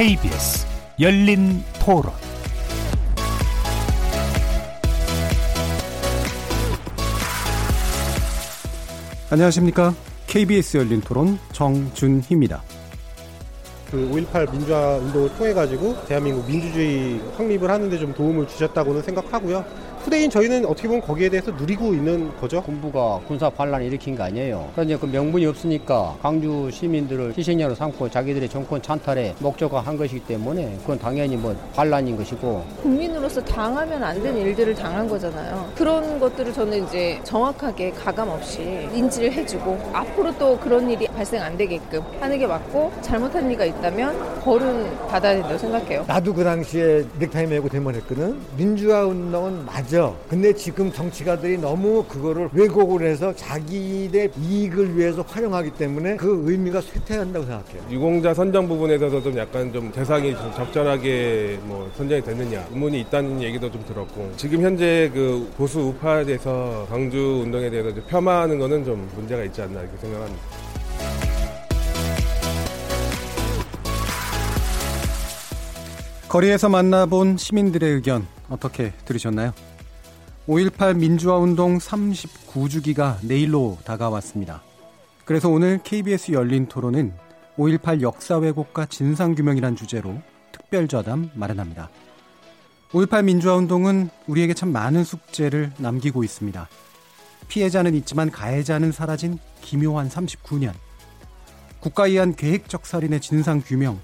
KBS 열린 토론 안녕하십니까. KBS 열린 토론 정준희입니다. 그 5.18 민주화 운동을 통해 가지고 대한민국 민주주의 확립을 하는데 좀 도움을 주셨다고는 생각하고요. 후대인 저희는 어떻게 보면 거기에 대해서 누리고 있는 거죠. 군부가 군사 반란을 일으킨 거 아니에요. 그런데 그 명분이 없으니까 광주 시민들을 희생자로 삼고 자기들의 정권 찬탈에 목적화한 것이기 때문에 그건 당연히 뭐 반란인 것이고 국민으로서 당하면 안 되는 일들을 당한 거잖아요. 그런 것들을 저는 이제 정확하게 가감 없이 인지를 해주고 앞으로 또 그런 일이 발생 안 되게끔 하는 게 맞고 잘못한 일가 있다면 벌은 받아야 된다고 생각해요. 나도 그 당시에 넥타이 메고 데모했거든. 민주화 운동은 맞아. 맞아. 근데 지금 정치가들이 너무 그거를 왜곡을 해서 자기의 이익을 위해서 활용하기 때문에 그 의미가 쇠퇴한다고 생각해요. 유공자 선정 부분에서도 좀 약간 좀 대상이 좀 적절하게 뭐 선정이 됐느냐 의문이 있다는 얘기도 좀 들었고 지금 현재 그 보수 우파에 대해서 광주 운동에 대해서 폄하하는 거는 좀 문제가 있지 않나 이렇게 생각합니다. 거리에서 만나본 시민들의 의견 어떻게 들으셨나요? 5.18 민주화운동 39주기가 내일로 다가왔습니다. 그래서 오늘 KBS 열린 토론은 5.18 역사 왜곡과 진상규명이란 주제로 특별좌담 마련합니다. 5.18 민주화운동은 우리에게 참 많은 숙제를 남기고 있습니다. 피해자는 있지만 가해자는 사라진 기묘한 39년. 국가에 의한 계획적 살인의 진상규명,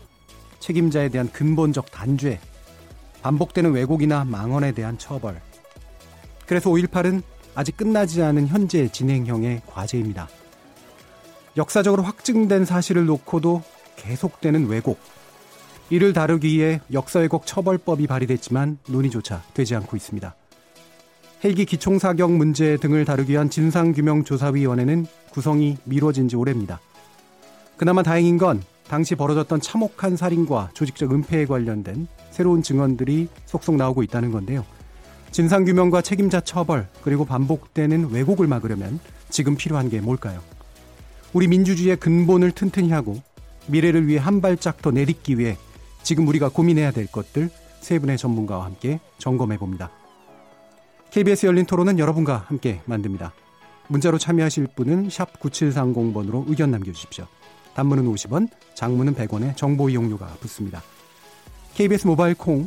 책임자에 대한 근본적 단죄, 반복되는 왜곡이나 망언에 대한 처벌, 그래서 5.18은 아직 끝나지 않은 현재 진행형의 과제입니다. 역사적으로 확증된 사실을 놓고도 계속되는 왜곡. 이를 다루기 위해 역사왜곡 처벌법이 발의됐지만 논의조차 되지 않고 있습니다. 헬기 기총사격 문제 등을 다루기 위한 진상규명조사위원회는 구성이 미뤄진 지 오래입니다. 그나마 다행인 건 당시 벌어졌던 참혹한 살인과 조직적 은폐에 관련된 새로운 증언들이 속속 나오고 있다는 건데요. 진상규명과 책임자 처벌, 그리고 반복되는 왜곡을 막으려면 지금 필요한 게 뭘까요? 우리 민주주의의 근본을 튼튼히 하고 미래를 위해 한 발짝 더 내딛기 위해 지금 우리가 고민해야 될 것들 세 분의 전문가와 함께 점검해 봅니다. KBS 열린 토론은 여러분과 함께 만듭니다. 문자로 참여하실 분은 9730번으로 의견 남겨주십시오. 단문은 50원, 장문은 100원의 정보 이용료가 붙습니다. KBS 모바일 콩,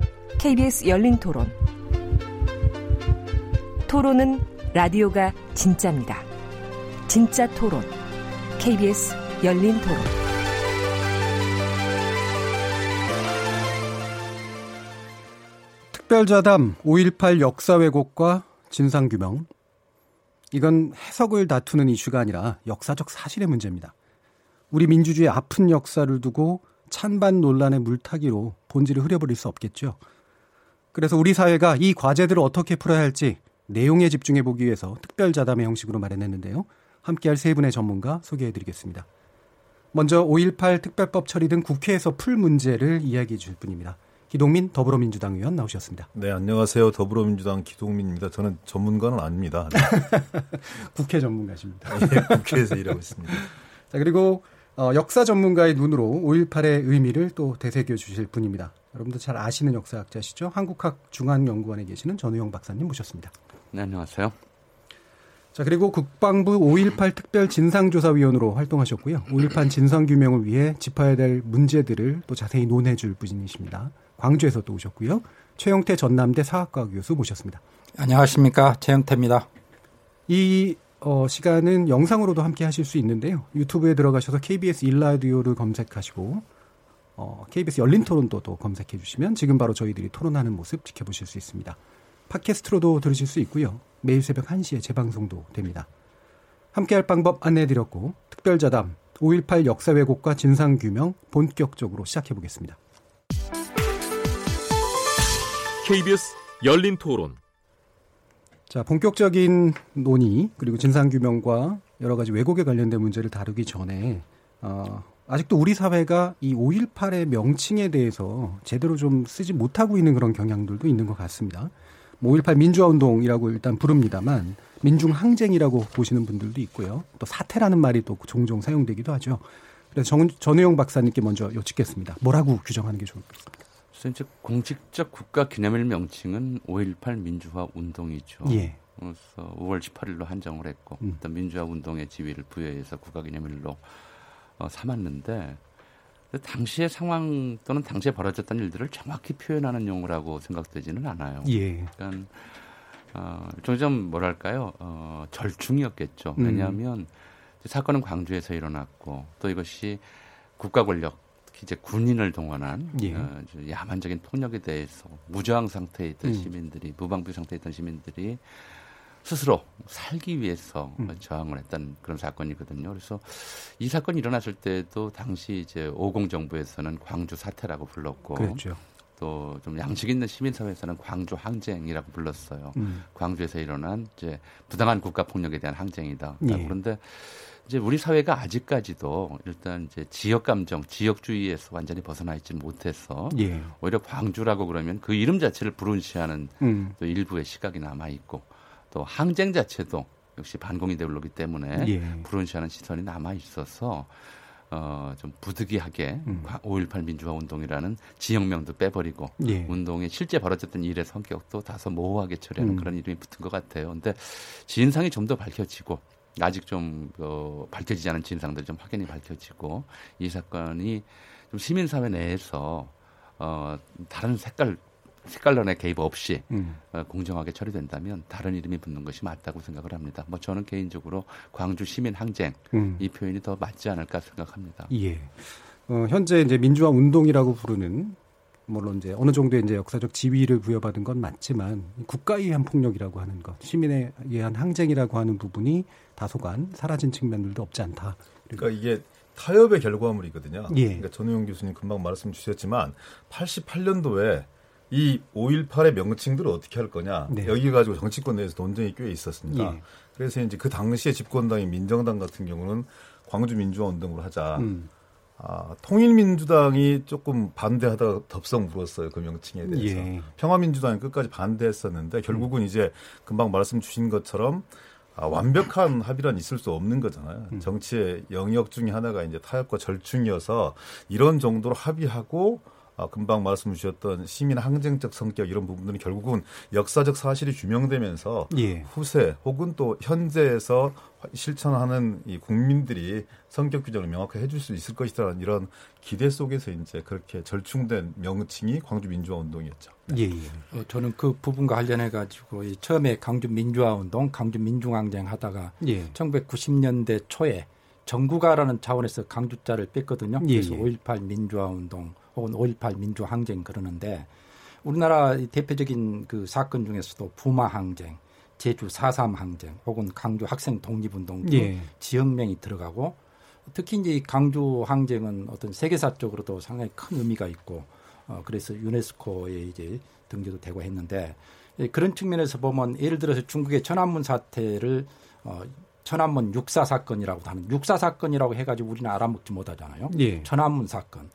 KBS 열린 토론. 토론은 라디오가 진짜입니다. 진짜 토론. KBS 열린 토론. 특별자담 5.18 역사 왜곡과 진상규명. 이건 해석을 다투는 이슈가 아니라 역사적 사실의 문제입니다. 우리 민주주의 아픈 역사를 두고 찬반 논란의 물타기로 본질을 흐려버릴 수 없겠죠. 그래서 우리 사회가 이 과제들을 어떻게 풀어야 할지 내용에 집중해 보기 위해서 특별 자담의 형식으로 마련했는데요. 함께할 세 분의 전문가 소개해 드리겠습니다. 먼저 5.18 특별법 처리 등 국회에서 풀 문제를 이야기해 줄 분입니다. 기동민 더불어민주당 의원 나오셨습니다. 네, 안녕하세요. 더불어민주당 기동민입니다. 저는 전문가는 아닙니다. 네. 국회 전문가십니다. 네, 국회에서 일하고 있습니다. 자, 그리고 어, 역사 전문가의 눈으로 5.18의 의미를 또 되새겨 주실 분입니다. 여러분도 잘 아시는 역사학자시죠? 한국학 중앙연구원에 계시는 전우영 박사님 모셨습니다. 네, 안녕하세요. 자, 그리고 국방부 5.18 특별 진상조사위원으로 활동하셨고요. 5.18 진상규명을 위해 짚어야 될 문제들을 또 자세히 논해 줄 분이십니다. 광주에서 또 오셨고요. 최영태 전남대 사학과 교수 모셨습니다. 안녕하십니까. 최영태입니다. 이 어, 시간은 영상으로도 함께 하실 수 있는데요. 유튜브에 들어가셔서 KBS 일라디오를 검색하시고 어, KBS 열린 토론도도 검색해 주시면 지금 바로 저희들이 토론하는 모습 지켜보실 수 있습니다. 팟캐스트로도 들으실 수 있고요. 매일 새벽 1시에 재방송도 됩니다. 함께할 방법 안내해 드렸고 특별자담 5.18 역사 왜곡과 진상규명 본격적으로 시작해 보겠습니다. KBS 열린 토론. 자, 본격적인 논의 그리고 진상 규명과 여러 가지 왜곡에 관련된 문제를 다루기 전에 어, 아직도 우리 사회가 이 5.18의 명칭에 대해서 제대로 좀 쓰지 못하고 있는 그런 경향들도 있는 것 같습니다. 5.18뭐 민주화 운동이라고 일단 부릅니다만 민중 항쟁이라고 보시는 분들도 있고요. 또 사태라는 말이 또 종종 사용되기도 하죠. 그래서 정, 전우영 박사님께 먼저 여쭙겠습니다. 뭐라고 규정하는 게 좋을까요? 이제 공식적 국가 기념일 명칭은 5.18 민주화 운동이죠. 예. 그래서 5월 18일로 한정을 했고, 음. 또 민주화 운동의 지위를 부여해서 국가 기념일로 어, 삼았는데 당시의 상황 또는 당시에 벌어졌던 일들을 정확히 표현하는 용어라고 생각되지는 않아요. 예. 그러니까 어, 좀 뭐랄까요? 어, 절충이었겠죠. 음. 왜냐하면 음. 사건은 광주에서 일어났고 또 이것이 국가 권력 이제 군인을 동원한 예. 어, 야만적인 폭력에 대해서 무저항 상태에 있던 음. 시민들이 무방비 상태에 있던 시민들이 스스로 살기 위해서 음. 저항을 했던 그런 사건이거든요. 그래서 이 사건이 일어났을 때도 당시 이제 오공 정부에서는 광주 사태라고 불렀고. 또좀 양식 있는 시민사회에서는 광주 항쟁이라고 불렀어요. 음. 광주에서 일어난 이제 부당한 국가 폭력에 대한 항쟁이다. 예. 그런데 이제 우리 사회가 아직까지도 일단 이제 지역 감정, 지역주의에서 완전히 벗어나 있지 못해서 예. 오히려 광주라고 그러면 그 이름 자체를 불운시하는 음. 또 일부의 시각이 남아 있고 또 항쟁 자체도 역시 반공이 되올르기 때문에 예. 불운시하는 시선이 남아 있어서 어, 좀 부득이하게 음. 5.18 민주화 운동이라는 지역명도 빼버리고 예. 운동에 실제 벌어졌던 일의 성격도 다소 모호하게 처리하는 음. 그런 이름이 붙은 것 같아요. 근데 진상이 좀 더 밝혀지고 아직 좀 어, 밝혀지지 않은 진상들 좀 확연히 밝혀지고 이 사건이 좀 시민사회 내에서 어, 다른 색깔 색깔론의 개입 없이 음. 어, 공정하게 처리된다면 다른 이름이 붙는 것이 맞다고 생각을 합니다. 뭐 저는 개인적으로 광주 시민 항쟁 음. 이 표현이 더 맞지 않을까 생각합니다. 예. 어, 현재 이제 민주화 운동이라고 부르는 물론 이제 어느 정도의 이제 역사적 지위를 부여받은 건 맞지만 국가에 의한 폭력이라고 하는 것, 시민에 의한 항쟁이라고 하는 부분이 다소간 사라진 측면들도 없지 않다. 그러니까 이게 타협의 결과물이거든요. 예. 그러니까 전우용 교수님 금방 말씀 주셨지만 88년도에 이 5.18의 명칭들을 어떻게 할 거냐. 네. 여기 가지고 정치권 내에서 논쟁이 꽤 있었습니다. 예. 그래서 이제 그 당시에 집권당인 민정당 같은 경우는 광주 민주화 운동을 하자. 음. 아, 통일민주당이 조금 반대하다가 덥석 물었어요. 그 명칭에 대해서. 예. 평화민주당이 끝까지 반대했었는데 결국은 음. 이제 금방 말씀 주신 것처럼 아, 완벽한 합의란 있을 수 없는 거잖아요. 음. 정치의 영역 중에 하나가 이제 타협과 절충이어서 이런 정도로 합의하고 아, 금방 말씀 주셨던 시민 항쟁적 성격 이런 부분들이 결국은 역사적 사실이 규명되면서 예. 후세 혹은 또 현재에서 실천하는 이 국민들이 성격 규정을 명확하게 해줄 수 있을 것이라는 이런 기대 속에서 이제 그렇게 절충된 명칭이 광주 민주화 운동이었죠. 네. 예, 예. 어, 저는 그 부분과 관련해 가지고 처음에 광주 민주화 운동, 광주 민중항쟁 하다가 예. 1990년대 초에 정구가라는 차원에서 강주자를 뺐거든요. 예, 그래서 예. 5.18 민주화 운동 혹은 5.18 민주 항쟁 그러는데 우리나라 대표적인 그 사건 중에서도 부마 항쟁, 제주 4.3 항쟁 혹은 강주 학생 독립운동 등 예. 지역명이 들어가고 특히 이제 강주 항쟁은 어떤 세계사적으로도 상당히 큰 의미가 있고 어 그래서 유네스코에 이제 등재도 되고 했는데 예, 그런 측면에서 보면 예를 들어서 중국의 천안문 사태를 어 천안문 육사 사건이라고 하는 육사 사건이라고 해가지고 우리는 알아먹지 못하잖아요. 예. 천안문 사건.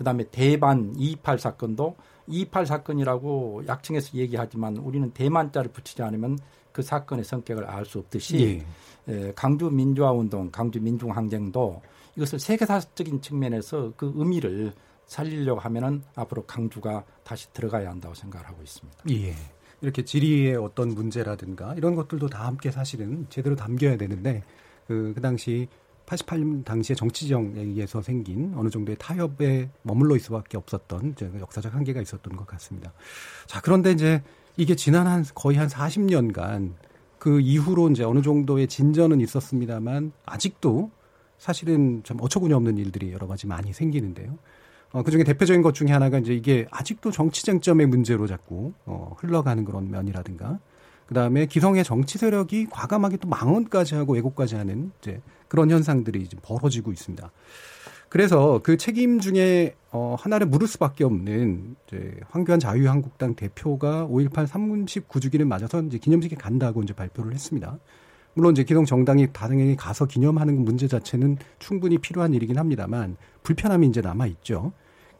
그다음에 대만 228 사건도 228 사건이라고 약칭해서 얘기하지만 우리는 대만자를 붙이지 않으면 그 사건의 성격을 알 수 없듯이 예. 에, 강주 민주화 운동, 강주 민중 항쟁도 이것을 세계사적인 측면에서 그 의미를 살리려고 하면은 앞으로 강주가 다시 들어가야 한다고 생각을 하고 있습니다. 예. 이렇게 지리의 어떤 문제라든가 이런 것들도 다 함께 사실은 제대로 담겨야 되는데 그, 그 당시 88년 당시에 정치 지형에 의해서 생긴 어느 정도의 타협에 머물러 있을 수밖에 없었던 역사적 한계가 있었던 것 같습니다. 자, 그런데 이제 이게 지난 한 거의 한 40년간 그 이후로 이제 어느 정도의 진전은 있었습니다만 아직도 사실은 좀 어처구니 없는 일들이 여러 가지 많이 생기는데요. 어, 그 중에 대표적인 것 중에 하나가 이제 이게 아직도 정치 쟁점의 문제로 자꾸 어, 흘러가는 그런 면이라든가 그다음에 기성의 정치 세력이 과감하게 또 망언까지 하고 왜곡까지 하는 이제 그런 현상들이 이제 벌어지고 있습니다. 그래서 그 책임 중에 어, 하나를 물을 수밖에 없는 이제 황교안 자유한국당 대표가 5.18 39주기를 맞아서 이제 기념식에 간다고 이제 발표를 했습니다. 물론 이제 기동 정당이 당연히 가서 기념하는 문제 자체는 충분히 필요한 일이긴 합니다만 불편함이 이제 남아 있죠.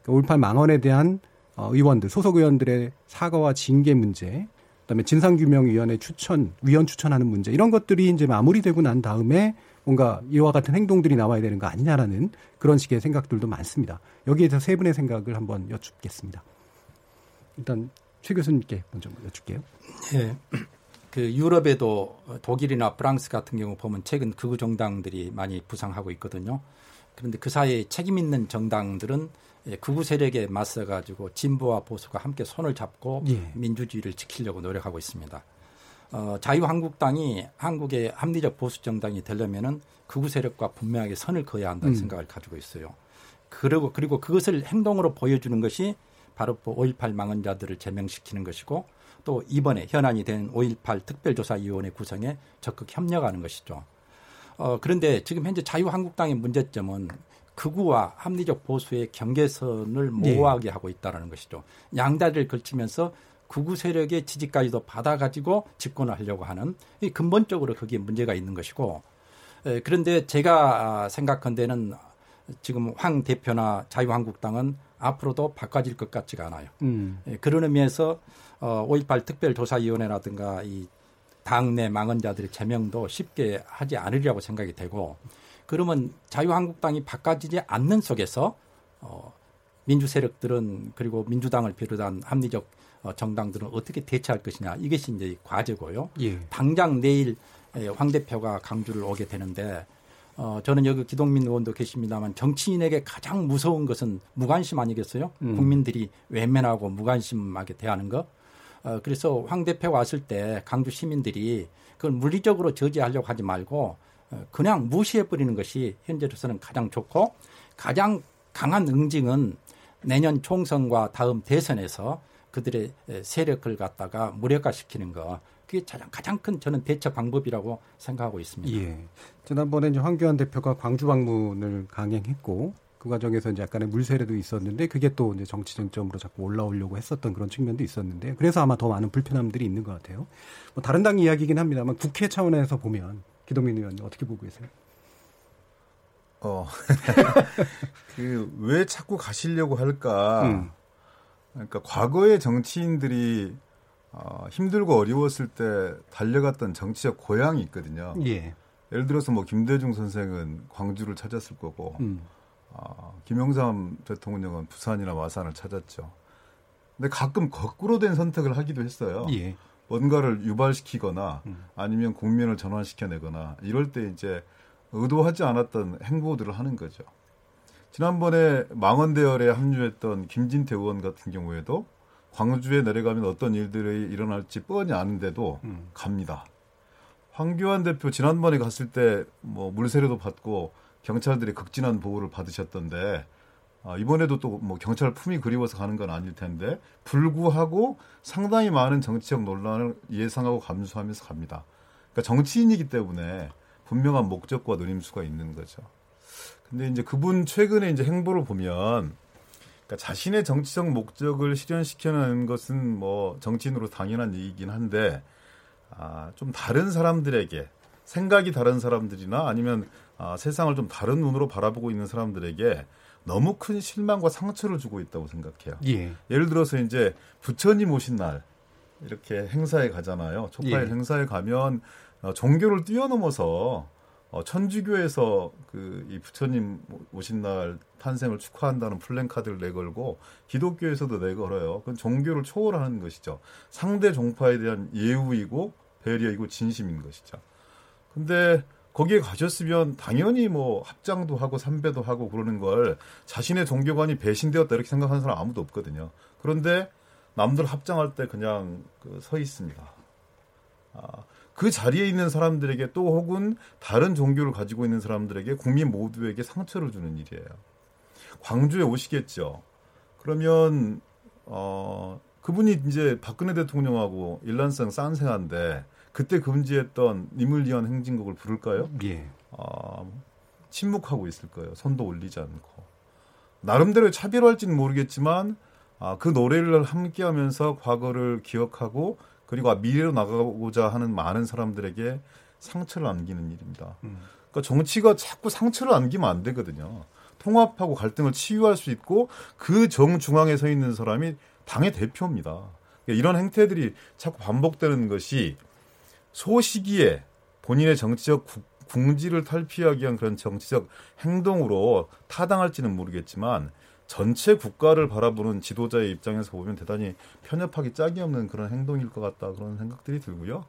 그러니까 5.18 망언에 대한 어, 의원들 소속 의원들의 사과와 징계 문제, 그다음에 진상규명위원회 추천 위원 추천하는 문제 이런 것들이 이제 마무리되고 난 다음에 뭔가 이와 같은 행동들이 나와야 되는 거 아니냐라는 그런 식의 생각들도 많습니다. 여기에 대해서 세 분의 생각을 한번 여쭙겠습니다. 일단 최 교수님께 먼저 여쭙게요. 네. 그 유럽에도 독일이나 프랑스 같은 경우 보면 최근 극우 정당들이 많이 부상하고 있거든요. 그런데 그 사이에 책임 있는 정당들은 극우 세력에 맞서 가지고 진보와 보수가 함께 손을 잡고 예. 민주주의를 지키려고 노력하고 있습니다. 어, 자유한국당이 한국의 합리적 보수 정당이 되려면은 극우 세력과 분명하게 선을 그어야 한다는 음. 생각을 가지고 있어요. 그리고 그리고 그것을 행동으로 보여주는 것이 바로 5.18 망언자들을 제명시키는 것이고 또 이번에 현안이 된 5.18 특별조사위원회 구성에 적극 협력하는 것이죠. 어, 그런데 지금 현재 자유한국당의 문제점은 극우와 합리적 보수의 경계선을 모호하게 네. 하고 있다는 것이죠. 양다리를 걸치면서 극우 세력의 지지까지도 받아가지고 집권을 하려고 하는 이 근본적으로 거기에 문제가 있는 것이고 에, 그런데 제가 생각한 데는 지금 황 대표나 자유한국당은 앞으로도 바꿔질 것 같지가 않아요. 음. 에, 그런 의미에서 어, 5.18 특별조사위원회라든가 이 당내 망언자들의 제명도 쉽게 하지 않으리라고 생각이 되고 그러면 자유한국당이 바꿔지지 않는 속에서 어, 민주 세력들은 그리고 민주당을 비롯한 합리적 어, 정당들은 어떻게 대처할 것이냐 이것이 이제 과제고요. 예. 당장 내일 황 대표가 강주를 오게 되는데 어, 저는 여기 기동민 의원도 계십니다만 정치인에게 가장 무서운 것은 무관심 아니겠어요? 음. 국민들이 외면하고 무관심하게 대하는 것. 어, 그래서 황 대표가 왔을 때 강주 시민들이 그걸 물리적으로 저지하려고 하지 말고 어, 그냥 무시해 버리는 것이 현재로서는 가장 좋고 가장 강한 응징은 내년 총선과 다음 대선에서 그들의 세력을 갖다가 무력화시키는 거 그게 가장 가장 큰 저는 대처 방법이라고 생각하고 있습니다. 예. 지난번에 이제 황교안 대표가 광주 방문을 강행했고 그 과정에서 이제 약간의 물세례도 있었는데 그게 또 이제 정치 쟁점으로 자꾸 올라오려고 했었던 그런 측면도 있었는데 그래서 아마 더 많은 불편함들이 있는 것 같아요. 뭐 다른 당 이야기긴 합니다만 국회 차원에서 보면 기동민 의원님 어떻게 보고 계세요? 어, 그 왜 자꾸 가시려고 할까? 음. 그러니까 과거의 정치인들이 어, 힘들고 어려웠을 때 달려갔던 정치적 고향이 있거든요. 예. 예를 들어서 뭐 김대중 선생은 광주를 찾았을 거고, 음. 어, 김영삼 대통령은 부산이나 마산을 찾았죠. 근데 가끔 거꾸로 된 선택을 하기도 했어요. 예. 뭔가를 유발시키거나 음. 아니면 국민을 전환시켜내거나 이럴 때 이제 의도하지 않았던 행보들을 하는 거죠. 지난번에 망원 대열에 합류했던 김진태 의원 같은 경우에도 광주에 내려가면 어떤 일들이 일어날지 뻔히 아는데도 음. 갑니다. 황교안 대표 지난번에 갔을 때 뭐 물세례도 받고 경찰들이 극진한 보호를 받으셨던데 아, 이번에도 또 뭐 경찰 품이 그리워서 가는 건 아닐 텐데 불구하고 상당히 많은 정치적 논란을 예상하고 감수하면서 갑니다. 그러니까 정치인이기 때문에 분명한 목적과 노림수가 있는 거죠. 근데 이제 그분 최근에 이제 행보를 보면 그러니까 자신의 정치적 목적을 실현시켜내는 것은 뭐 정치인으로 당연한 얘기긴 한데 아, 좀 다른 사람들에게 생각이 다른 사람들이나 아니면 아, 세상을 좀 다른 눈으로 바라보고 있는 사람들에게 너무 큰 실망과 상처를 주고 있다고 생각해요. 예. 예를 들어서 이제 부처님 오신 날 이렇게 행사에 가잖아요. 촉파일 예. 행사에 가면 어, 종교를 뛰어넘어서 어, 천주교에서 그 이 부처님 오신 날 탄생을 축하한다는 플랜카드를 내걸고 기독교에서도 내걸어요. 그건 종교를 초월하는 것이죠. 상대 종파에 대한 예우이고 배려이고 진심인 것이죠. 근데 거기에 가셨으면 당연히 뭐 합장도 하고 삼배도 하고 그러는 걸 자신의 종교관이 배신되었다 이렇게 생각하는 사람 아무도 없거든요. 그런데 남들 합장할 때 그냥 그 서 있습니다. 아, 그 자리에 있는 사람들에게 또 혹은 다른 종교를 가지고 있는 사람들에게 국민 모두에게 상처를 주는 일이에요. 광주에 오시겠죠. 그러면 어 그분이 이제 박근혜 대통령하고 일란성 싼생한데 그때 금지했던 위한 행진곡을 부를까요? 예. 어, 침묵하고 있을 거예요. 손도 올리지 않고. 나름대로 차별할지는 모르겠지만 아, 그 노래를 함께 하면서 과거를 기억하고 그리고 미래로 나가고자 하는 많은 사람들에게 상처를 안기는 일입니다. 음. 그러니까 정치가 자꾸 상처를 안기면 안 되거든요. 통합하고 갈등을 치유할 수 있고 그 정중앙에 서 있는 사람이 당의 대표입니다. 그러니까 이런 행태들이 자꾸 반복되는 것이 소시기에 본인의 정치적 궁지를 탈피하기 위한 그런 정치적 행동으로 타당할지는 모르겠지만 전체 국가를 바라보는 지도자의 입장에서 보면 대단히 편협하기 짝이 없는 그런 행동일 것 같다 그런 생각들이 들고요.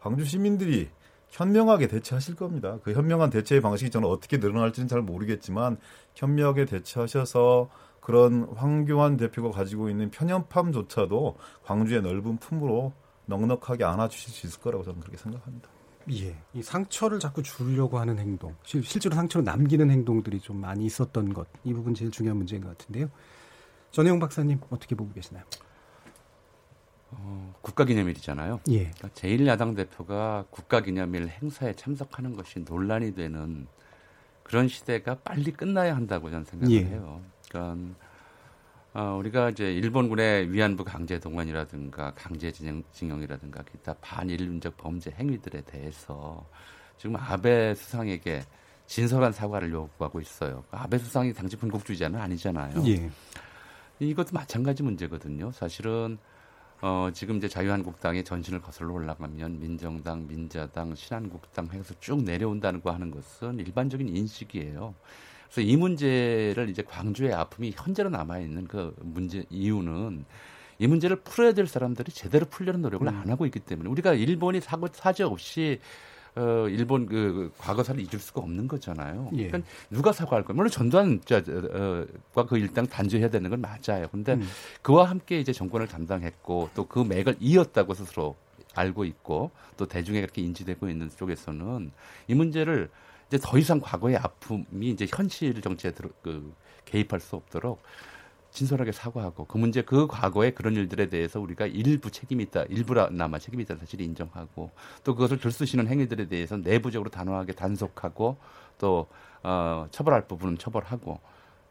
광주 시민들이 현명하게 대처하실 겁니다. 그 현명한 대처의 방식이 저는 어떻게 늘어날지는 잘 모르겠지만 현명하게 대처하셔서 그런 황교안 대표가 가지고 있는 편협함조차도 광주의 넓은 품으로 넉넉하게 안아주실 수 있을 거라고 저는 그렇게 생각합니다. 예, 이 상처를 자꾸 주려고 하는 행동, 실, 실제로 상처를 남기는 행동들이 좀 많이 있었던 것, 이 부분 제일 중요한 문제인 것 같은데요. 전혜영 박사님 어떻게 보고 계시나요? 어, 국가기념일이잖아요. 예. 그러니까 제1야당 대표가 국가기념일 행사에 참석하는 것이 논란이 되는 그런 시대가 빨리 끝나야 한다고 저는 생각을 예. 해요. 그러니까 어, 우리가 이제 일본군의 위안부 강제 동원이라든가 강제 징용, 이라든가 기타 반인륜적 범죄 행위들에 대해서 지금 아베 수상에게 진솔한 사과를 요구하고 있어요. 아베 수상이 당시 군국주의자는 아니잖아요. 예. 이것도 마찬가지 문제거든요. 사실은 어, 지금 이제 자유한국당의 전신을 거슬러 올라가면 민정당, 민자당, 신한국당 해서 쭉 내려온다는 거 하는 것은 일반적인 인식이에요. 그래서 이 문제를 이제 광주의 아픔이 현재로 남아 있는 그 문제 이유는 이 문제를 풀어야 될 사람들이 제대로 풀려는 노력을 음. 안 하고 있기 때문에 우리가 일본이 사고 사죄 없이 어, 일본 그, 그 과거사를 잊을 수가 없는 거잖아요. 예. 그러니까 누가 사과할 거예요? 물론 전두환과 어, 그 일당 단죄해야 되는 건 맞아요. 근데 음. 그와 함께 이제 정권을 담당했고 또 그 맥을 이었다고 스스로 알고 있고 또 대중에 그렇게 인지되고 있는 쪽에서는 이 문제를 이제 더 이상 과거의 아픔이 이제 현실 정치에 들어, 그, 개입할 수 없도록 진솔하게 사과하고 그 문제 그 과거의 그런 일들에 대해서 우리가 일부 책임이 있다 일부나마 책임이 있다 사실 인정하고 또 그것을 들쑤시는 행위들에 대해서 내부적으로 단호하게 단속하고 또 어, 처벌할 부분은 처벌하고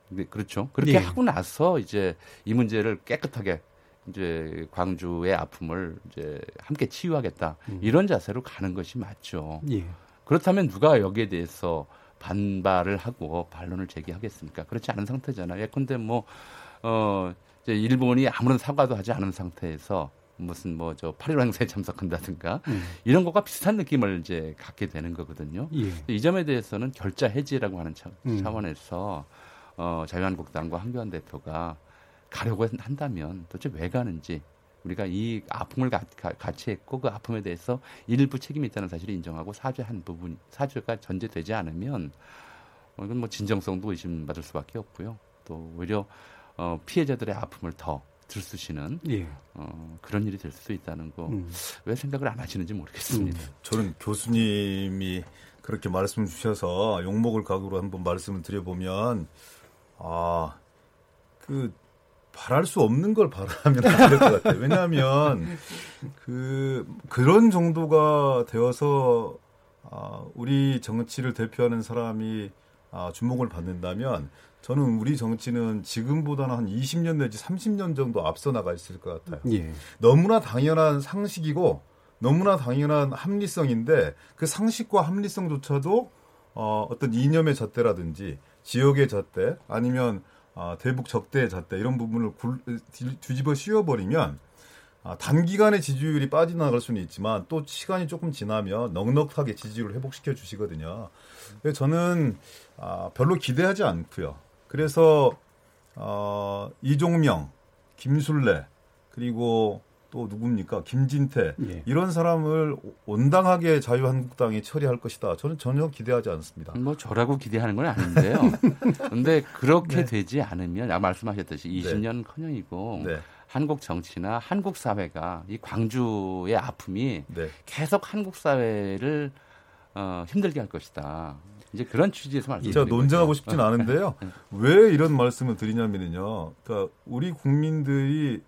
네, 그렇죠 그렇게 예. 하고 나서 이제 이 문제를 깨끗하게 이제 광주의 아픔을 이제 함께 치유하겠다 음. 이런 자세로 가는 것이 맞죠. 예. 그렇다면 누가 여기에 대해서 반발을 하고 반론을 제기하겠습니까? 그렇지 않은 상태잖아요. 예컨대 뭐, 어, 이제 일본이 아무런 사과도 하지 않은 상태에서 무슨 뭐 저 8.15 행사에 참석한다든가 음. 이런 것과 비슷한 느낌을 이제 갖게 되는 거거든요. 예. 이 점에 대해서는 결자 해지라고 하는 차, 음. 원에서 어, 자유한국당과 한교안 대표가 가려고 한다면 도대체 왜 가는지 우리가 이 아픔을 가, 가, 같이 했고 그 아픔에 대해서 일부 책임이 있다는 사실을 인정하고 사죄한 부분 사죄가 전제되지 않으면 어, 이건 뭐 진정성도 의심받을 수밖에 없고요. 또 오히려 어, 피해자들의 아픔을 더 들쑤시는 예. 어, 그런 일이 될 수도 있다는 거왜 음. 생각을 안 하시는지 모르겠습니다. 음. 저는 교수님이 그렇게 말씀 주셔서 욕먹을 각오로 한번 말씀을 드려보면 아 그 바랄 수 없는 걸 바라면 안 될 것 같아요. 왜냐하면 그 그런 정도가 되어서 아, 우리 정치를 대표하는 사람이 아, 주목을 받는다면 저는 우리 정치는 지금보다는 한 20년 내지 30년 정도 앞서 나가 있을 것 같아요. 예. 너무나 당연한 상식이고 너무나 당연한 합리성인데 그 상식과 합리성조차도 어, 어떤 이념의 잣대라든지 지역의 잣대 아니면 아, 대북 적대 잣대 이런 부분을 굴, 뒤집어 씌워버리면 아, 단기간에 지지율이 빠져나갈 수는 있지만 또 시간이 조금 지나면 넉넉하게 지지율을 회복시켜 주시거든요. 저는 아, 별로 기대하지 않고요. 그래서 어, 이종명, 김술래 그리고 또 누굽니까 김진태 예. 이런 사람을 온당하게 자유한국당이 처리할 것이다. 저는 전혀 기대하지 않습니다. 뭐 저라고 기대하는 건 아닌데요. 근데 그렇게 네. 되지 않으면 아까 말씀하셨듯이 20년커녕이고 네. 한국 정치나 한국 사회가 이 광주의 아픔이 네. 계속 한국 사회를 어, 힘들게 할 것이다. 이제 그런 취지에서 말씀 제가 논쟁하고 싶진 않은데요. 네. 왜 이런 말씀을 드리냐면요. 그러니까 우리 국민들이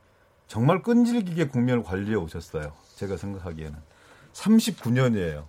정말 끈질기게 국면을 관리해 오셨어요. 제가 생각하기에는 39년이에요.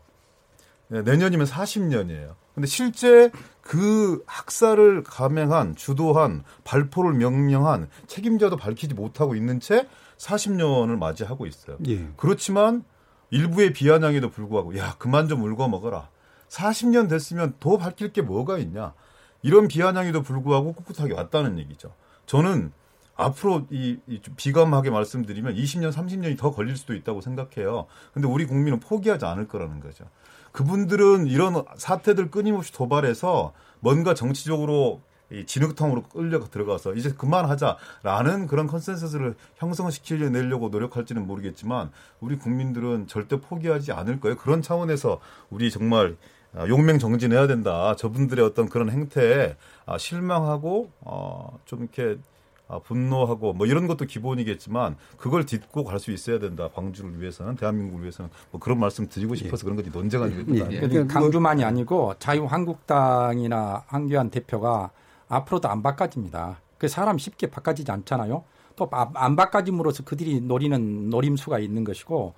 내년이면 40년이에요. 근데 실제 그 학살을 감행한 주도한 발포를 명령한 책임자도 밝히지 못하고 있는 채 40년을 맞이하고 있어요. 예. 그렇지만 일부의 비아냥에도 불구하고 야 그만 좀 울고 먹어라. 40년 됐으면 더 밝힐 게 뭐가 있냐. 이런 비아냥에도 불구하고 꿋꿋하게 왔다는 얘기죠. 저는 앞으로 이, 이 비감하게 말씀드리면 20년, 30년이 더 걸릴 수도 있다고 생각해요. 근데 우리 국민은 포기하지 않을 거라는 거죠. 그분들은 이런 사태들 끊임없이 도발해서 뭔가 정치적으로 이 진흙탕으로 끌려 들어가서 이제 그만하자라는 그런 consensus를 형성시키려 내려고 노력할지는 모르겠지만 우리 국민들은 절대 포기하지 않을 거예요. 그런 차원에서 우리 정말 아, 용맹 정진해야 된다. 저분들의 어떤 그런 행태에 아, 실망하고 어좀 이렇게 아, 분노하고 뭐 이런 것도 기본이겠지만 그걸 딛고 갈 수 있어야 된다. 광주를 위해서는 대한민국을 위해서는 뭐 그런 말씀 드리고 싶어서 예. 그런 거지 논쟁한 이유가 예. 아니에요. 그러니까 강주만이 아니고 자유한국당이나 황교안 대표가 앞으로도 안 바꿔집니다. 그 사람 쉽게 바꿔지지 않잖아요. 또 안 바꿔짐으로써 그들이 노리는 노림수가 있는 것이고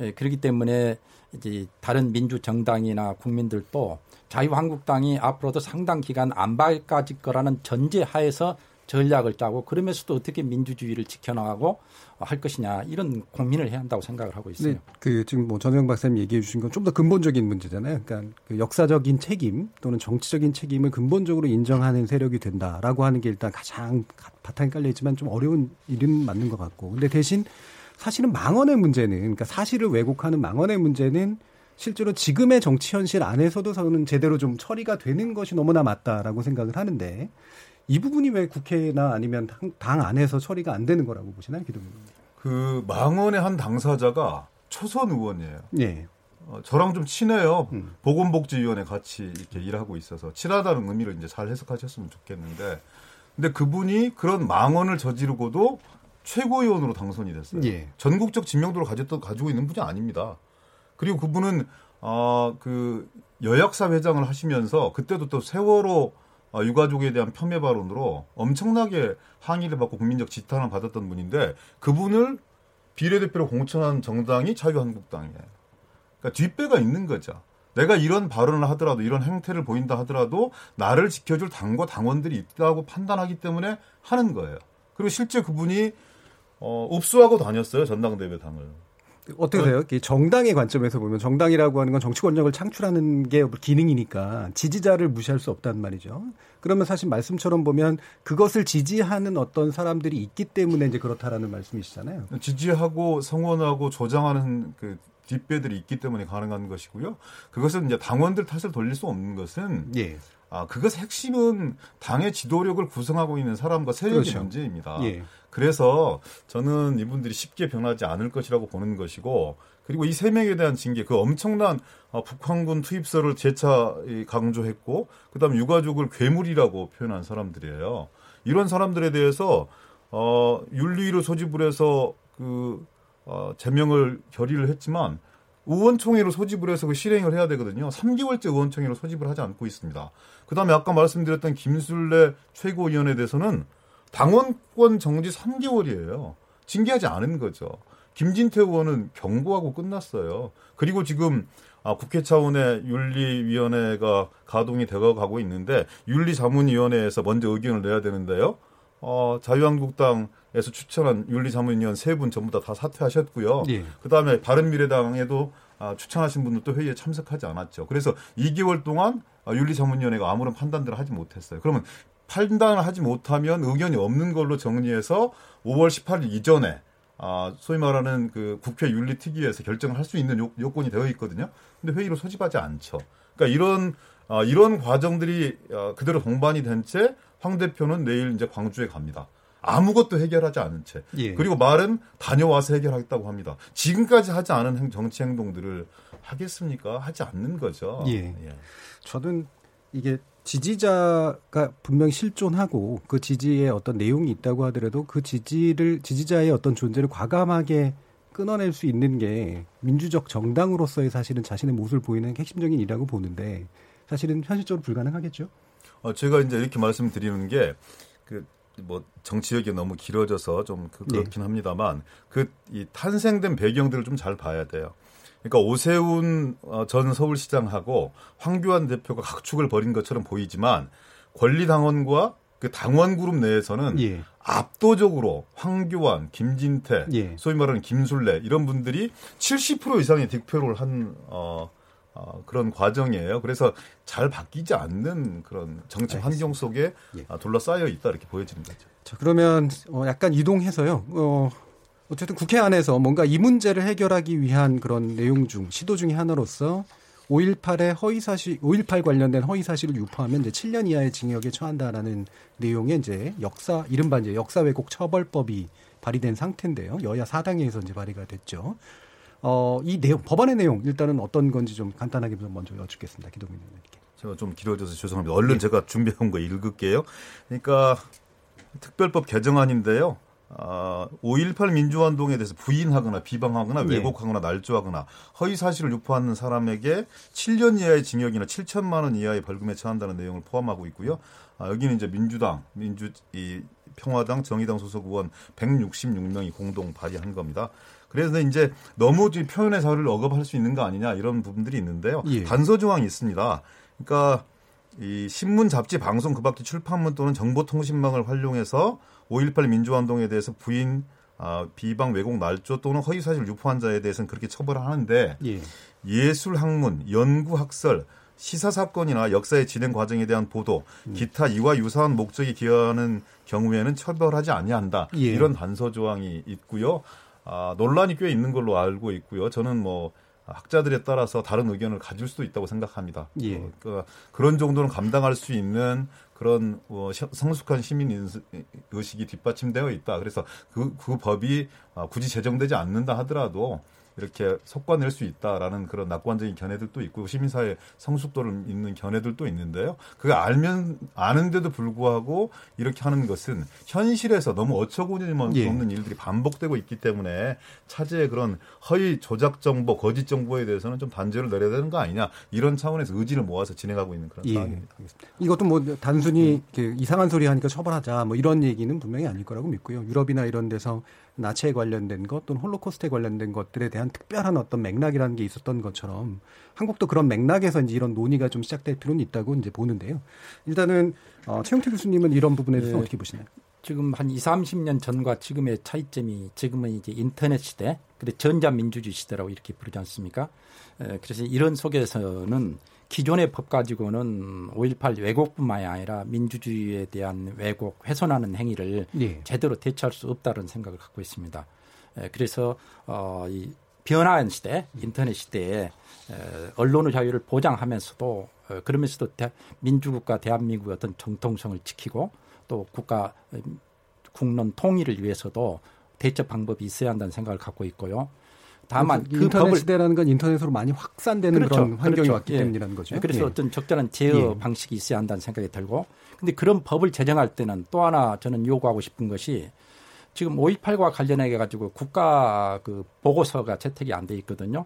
예, 그렇기 때문에 이제 다른 민주 정당이나 국민들도 자유한국당이 앞으로도 상당 기간 안 바꿔질 거라는 전제 하에서 전략을 짜고 그러면서도 어떻게 민주주의를 지켜나가고 할 것이냐 이런 고민을 해야 한다고 생각을 하고 있어요. 네, 그 지금 뭐 전영 박사님 얘기해 주신 건 좀 더 근본적인 문제잖아요. 그러니까 그 역사적인 책임 또는 정치적인 책임을 근본적으로 인정하는 세력이 된다라고 하는 게 일단 가장 바탕에 깔려 있지만 좀 어려운 일은 맞는 것 같고. 근데 대신 사실은 망언의 문제는 그러니까 사실을 왜곡하는 망언의 문제는 실제로 지금의 정치 현실 안에서도 저는 제대로 좀 처리가 되는 것이 너무나 맞다라고 생각을 하는데 이 부분이 왜 국회나 아니면 당, 안에서 처리가 안 되는 거라고 보시나요, 기동님? 그 망언의 한 당사자가 초선 의원이에요. 예. 어, 저랑 좀 친해요. 음. 보건복지위원회 같이 이렇게 일하고 있어서 친하다는 의미를 이제 잘 해석하셨으면 좋겠는데, 근데 그분이 그런 망언을 저지르고도 최고위원으로 당선이 됐어요. 예. 전국적 지명도를 가졌던 가지고 있는 분이 아닙니다. 그리고 그분은 어그 여약사 회장을 하시면서 그때도 또 세월호 어, 유가족에 대한 폄훼 발언으로 엄청나게 항의를 받고 국민적 지탄을 받았던 분인데 그분을 비례대표로 공천한 정당이 자유한국당이에요. 그러니까 뒷배가 있는 거죠. 내가 이런 발언을 하더라도 이런 행태를 보인다 하더라도 나를 지켜줄 당과 당원들이 있다고 판단하기 때문에 하는 거예요. 그리고 실제 그분이 어, 읍수하고 다녔어요 전당대회 당을. 어떻게 돼요? 정당의 관점에서 보면 정당이라고 하는 건 정치 권력을 창출하는 게 기능이니까 지지자를 무시할 수 없단 말이죠. 그러면 사실 말씀처럼 보면 그것을 지지하는 어떤 사람들이 있기 때문에 이제 그렇다라는 말씀이시잖아요. 지지하고 성원하고 조장하는 그 뒷배들이 있기 때문에 가능한 것이고요. 그것은 이제 당원들 탓을 돌릴 수 없는 것은 예. 아, 그것 핵심은 당의 지도력을 구성하고 있는 사람과 세력의 그렇죠. 문제입니다. 예. 그래서 저는 이분들이 쉽게 변하지 않을 것이라고 보는 것이고 그리고 이 세 명에 대한 징계 그 엄청난 어, 북한군 투입설을 재차 강조했고 그다음에 유가족을 괴물이라고 표현한 사람들이에요. 이런 사람들에 대해서 어 윤리위로 소집을 해서 그 어, 제명을 결의를 했지만 의원총회로 소집을 해서 그 실행을 해야 되거든요. 3개월째 의원총회로 소집을 하지 않고 있습니다. 그다음에 아까 말씀드렸던 김술래 최고위원에 대해서는 당원권 정지 3개월이에요. 징계하지 않은 거죠. 김진태 의원은 경고하고 끝났어요. 그리고 지금 아, 국회 차원의 윤리위원회가 가동이 되어 가고 있는데 윤리자문위원회에서 먼저 의견을 내야 되는데요. 어, 자유한국당 에서 추천한 윤리자문위원 세 분 전부 다, 다 사퇴하셨고요. 예. 그 다음에 바른미래당에도 아, 추천하신 분들도 회의에 참석하지 않았죠. 그래서 2개월 동안 아, 윤리자문위원회가 아무런 판단들을 하지 못했어요. 그러면 판단을 하지 못하면 의견이 없는 걸로 정리해서 5월 18일 이전에 아, 소위 말하는 그 국회 윤리특위에서 결정을 할 수 있는 요, 요건이 되어 있거든요. 근데 회의로 소집하지 않죠. 그러니까 이런 아, 이런 과정들이 아, 그대로 동반이 된 채 황 대표는 내일 이제 광주에 갑니다. 아무것도 해결하지 않은 채. 예. 그리고 말은 다녀와서 해결하겠다고 합니다. 지금까지 하지 않은 정치 행동들을 하겠습니까? 하지 않는 거죠. 예. 예. 저는 이게 지지자가 분명 실존하고 그 지지에 어떤 내용이 있다고 하더라도 그 지지를 지지자의 어떤 존재를 과감하게 끊어낼 수 있는 게 민주적 정당으로서의 사실은 자신의 모습을 보이는 핵심적인 일이라고 보는데 사실은 현실적으로 불가능하겠죠. 어, 제가 이제 이렇게 말씀드리는 게 그 뭐 정치력이 너무 길어져서 좀 그, 그렇긴 네. 합니다만 그 이 탄생된 배경들을 좀 잘 봐야 돼요. 그러니까 오세훈 어, 전 서울시장하고 황교안 대표가 각축을 벌인 것처럼 보이지만 권리당원과 그 당원 그룹 내에서는 예. 압도적으로 황교안, 김진태, 예. 소위 말하는 김술래 이런 분들이 70% 이상의 득표를 한 어, 어, 그런 과정이에요. 그래서 잘 바뀌지 않는 그런 정치 알겠습니다. 환경 속에 예. 둘러싸여 있다 이렇게 보여집니다. 자 그러면 어, 약간 이동해서요. 어, 어쨌든 국회 안에서 뭔가 이 문제를 해결하기 위한 그런 내용 중 시도 중의 하나로서 5.18의 허위사실, 5.18 관련된 허위사실을 유포하면 이제 7년 이하의 징역에 처한다라는 내용의 이제 역사, 이른바 이제 역사 왜곡 처벌법이 발의된 상태인데요. 여야 사당에서 이제 발의가 됐죠. 어, 이 내용, 법안의 내용 일단은 어떤 건지 좀 간단하게 먼저 여쭙겠습니다. 기동민 의원님께. 제가 좀 길어져서 죄송합니다. 얼른 네. 제가 준비한 거 읽을게요. 그러니까 특별법 개정안인데요. 아, 5.18 민주화운동에 대해서 부인하거나 비방하거나 네. 왜곡하거나 날조하거나 허위 사실을 유포하는 사람에게 7년 이하의 징역이나 7천만 원 이하의 벌금에 처한다는 내용을 포함하고 있고요. 아, 여기는 이제 민주당, 민주 이 평화당, 정의당 소속 의원 166명이 공동 발의한 겁니다. 그래서 이제 너무 표현의 자유를 억압할 수 있는 거 아니냐 이런 부분들이 있는데요. 예. 단서 조항이 있습니다. 그러니까 이 신문, 잡지, 방송, 그밖에 출판문 또는 정보통신망을 활용해서 5.18 민주화운동에 대해서 부인, 아, 비방, 왜곡, 날조 또는 허위사실 유포한 자에 대해서는 그렇게 처벌을 하는데 예. 예술 학문, 연구 학설, 시사 사건이나 역사의 진행 과정에 대한 보도, 음. 기타 이와 유사한 목적이 기여하는 경우에는 처벌하지 아니한다. 예. 이런 단서 조항이 있고요. 아, 논란이 꽤 있는 걸로 알고 있고요. 저는 뭐 학자들에 따라서 다른 의견을 가질 수도 있다고 생각합니다. 예. 어, 그, 그런 정도는 감당할 수 있는 그런 어, 성숙한 시민 의식이 뒷받침되어 있다. 그래서 그, 그 법이 아, 굳이 제정되지 않는다 하더라도 이렇게 속과낼 수 있다라는 그런 낙관적인 견해들도 있고 시민사회 성숙도를 있는 견해들도 있는데요. 그게 알면 아는데도 불구하고 이렇게 하는 것은 현실에서 너무 어처구니 예. 없는 예. 일들이 반복되고 있기 때문에 차제의 그런 허위 조작 정보, 거짓 정보에 대해서는 좀 단죄를 내려야 되는 거 아니냐 이런 차원에서 의지를 모아서 진행하고 있는 그런 예. 상황입니다. 이것도 뭐 단순히 음. 이상한 소리 하니까 처벌하자 뭐 이런 얘기는 분명히 아닐 거라고 믿고요. 유럽이나 이런 데서 나치에 관련된 것 또는 홀로코스트에 관련된 것들에 대한 특별한 어떤 맥락이라는 게 있었던 것처럼 한국도 그런 맥락에서 이제 이런 논의가 좀 시작될 필요는 있다고 이제 보는데요. 일단은 어, 최영태 교수님은 이런 부분에 대해서 네. 어떻게 보시나요? 지금 한 2, 30년 전과 지금의 차이점이 지금은 이제 인터넷 시대, 근데 전자민주주의 시대라고 이렇게 부르지 않습니까? 그래서 이런 속에서는 기존의 법 가지고는 5.18 왜곡뿐만이 아니라 민주주의에 대한 왜곡, 훼손하는 행위를 예. 제대로 대처할 수 없다는 생각을 갖고 있습니다. 그래서 어, 이 변화한 시대, 인터넷 시대에 언론의 자유를 보장하면서도 어, 그러면서도 대, 민주국가 대한민국의 어떤 정통성을 지키고 또 국가 국론 통일을 위해서도 대처 방법이 있어야 한다는 생각을 갖고 있고요. 다만 그 인터넷 법을 시대라는 건 인터넷으로 많이 확산되는 그렇죠. 그런 환경이 그렇죠. 왔기 예. 때문이라는 거죠. 그래서 예. 어떤 적절한 제어 예. 방식이 있어야 한다는 생각이 들고 근데 그런 법을 제정할 때는 또 하나 저는 요구하고 싶은 것이 지금 5.18과 관련해 가지고 국가 그 보고서가 채택이 안 돼 있거든요.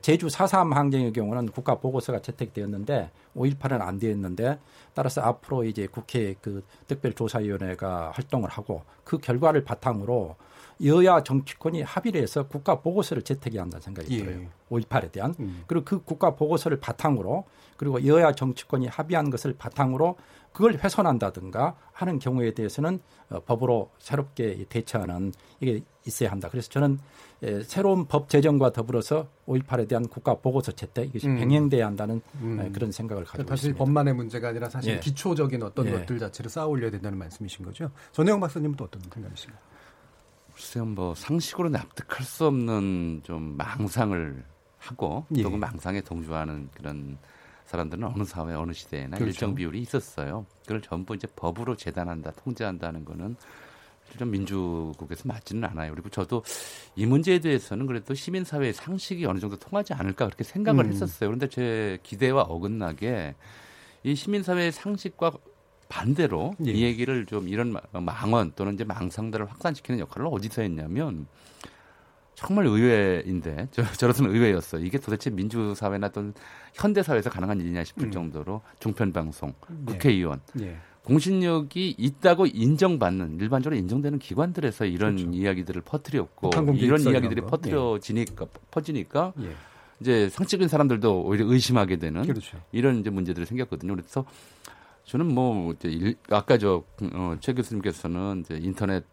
제주 4.3 항쟁의 경우는 국가 보고서가 채택되었는데 5.18은 안 되었는데 따라서 앞으로 이제 국회 그 특별조사위원회가 활동을 하고 그 결과를 바탕으로 여야 정치권이 합의를 해서 국가 보고서를 채택해야 한다는 생각이 예. 들어요. 5.18에 대한. 음. 그리고 그 국가 보고서를 바탕으로 그리고 여야 정치권이 합의한 것을 바탕으로 그걸 훼손한다든가 하는 경우에 대해서는 어, 법으로 새롭게 대처하는 이게 있어야 한다. 그래서 저는 예, 새로운 법 제정과 더불어서 5.18에 대한 국가 보고서 채택 이것이 음. 병행돼야 한다는 음. 예, 그런 생각을 가지고 사실 있습니다. 법만의 문제가 아니라 사실 예. 기초적인 어떤 예. 것들 자체를 쌓아 올려야 된다는 말씀이신 거죠. 전혜영 박사님은 또 어떤 생각이신가요? 글쎄요, 뭐 상식으로 납득할 수 없는 좀 망상을 하고 예. 또그 망상에 동조하는 그런 사람들은 어느 사회 어느 시대에나 그렇죠. 일정 비율이 있었어요. 그걸 전부 이제 법으로 재단한다, 통제한다는 거는 좀 민주국에서 맞지는 않아요. 그리고 저도 이 문제에 대해서는 그래도 시민사회의 상식이 어느 정도 통하지 않을까 그렇게 생각을 음. 했었어요. 그런데 제 기대와 어긋나게 이 시민사회의 상식과 반대로 예. 이 얘기를 좀 이런 망언 또는 이제 망상들을 확산시키는 역할을 어디서 했냐면 정말 의외인데 저, 저로서는 의외였어. 이게 도대체 민주사회나 또는 현대사회에서 가능한 일이냐 싶을 음. 정도로 중편방송, 예. 국회의원 예. 공신력이 있다고 인정받는 일반적으로 인정되는 기관들에서 이런 그렇죠. 이야기들을 퍼뜨렸고 이런 이야기들이 퍼뜨려지니까 예. 퍼지니까 예. 이제 상식인 사람들도 오히려 의심하게 되는 그렇죠. 이런 이제 문제들이 생겼거든요. 그래서 저는 뭐 이제 일, 아까 저최 어, 교수님께서는 이제 인터넷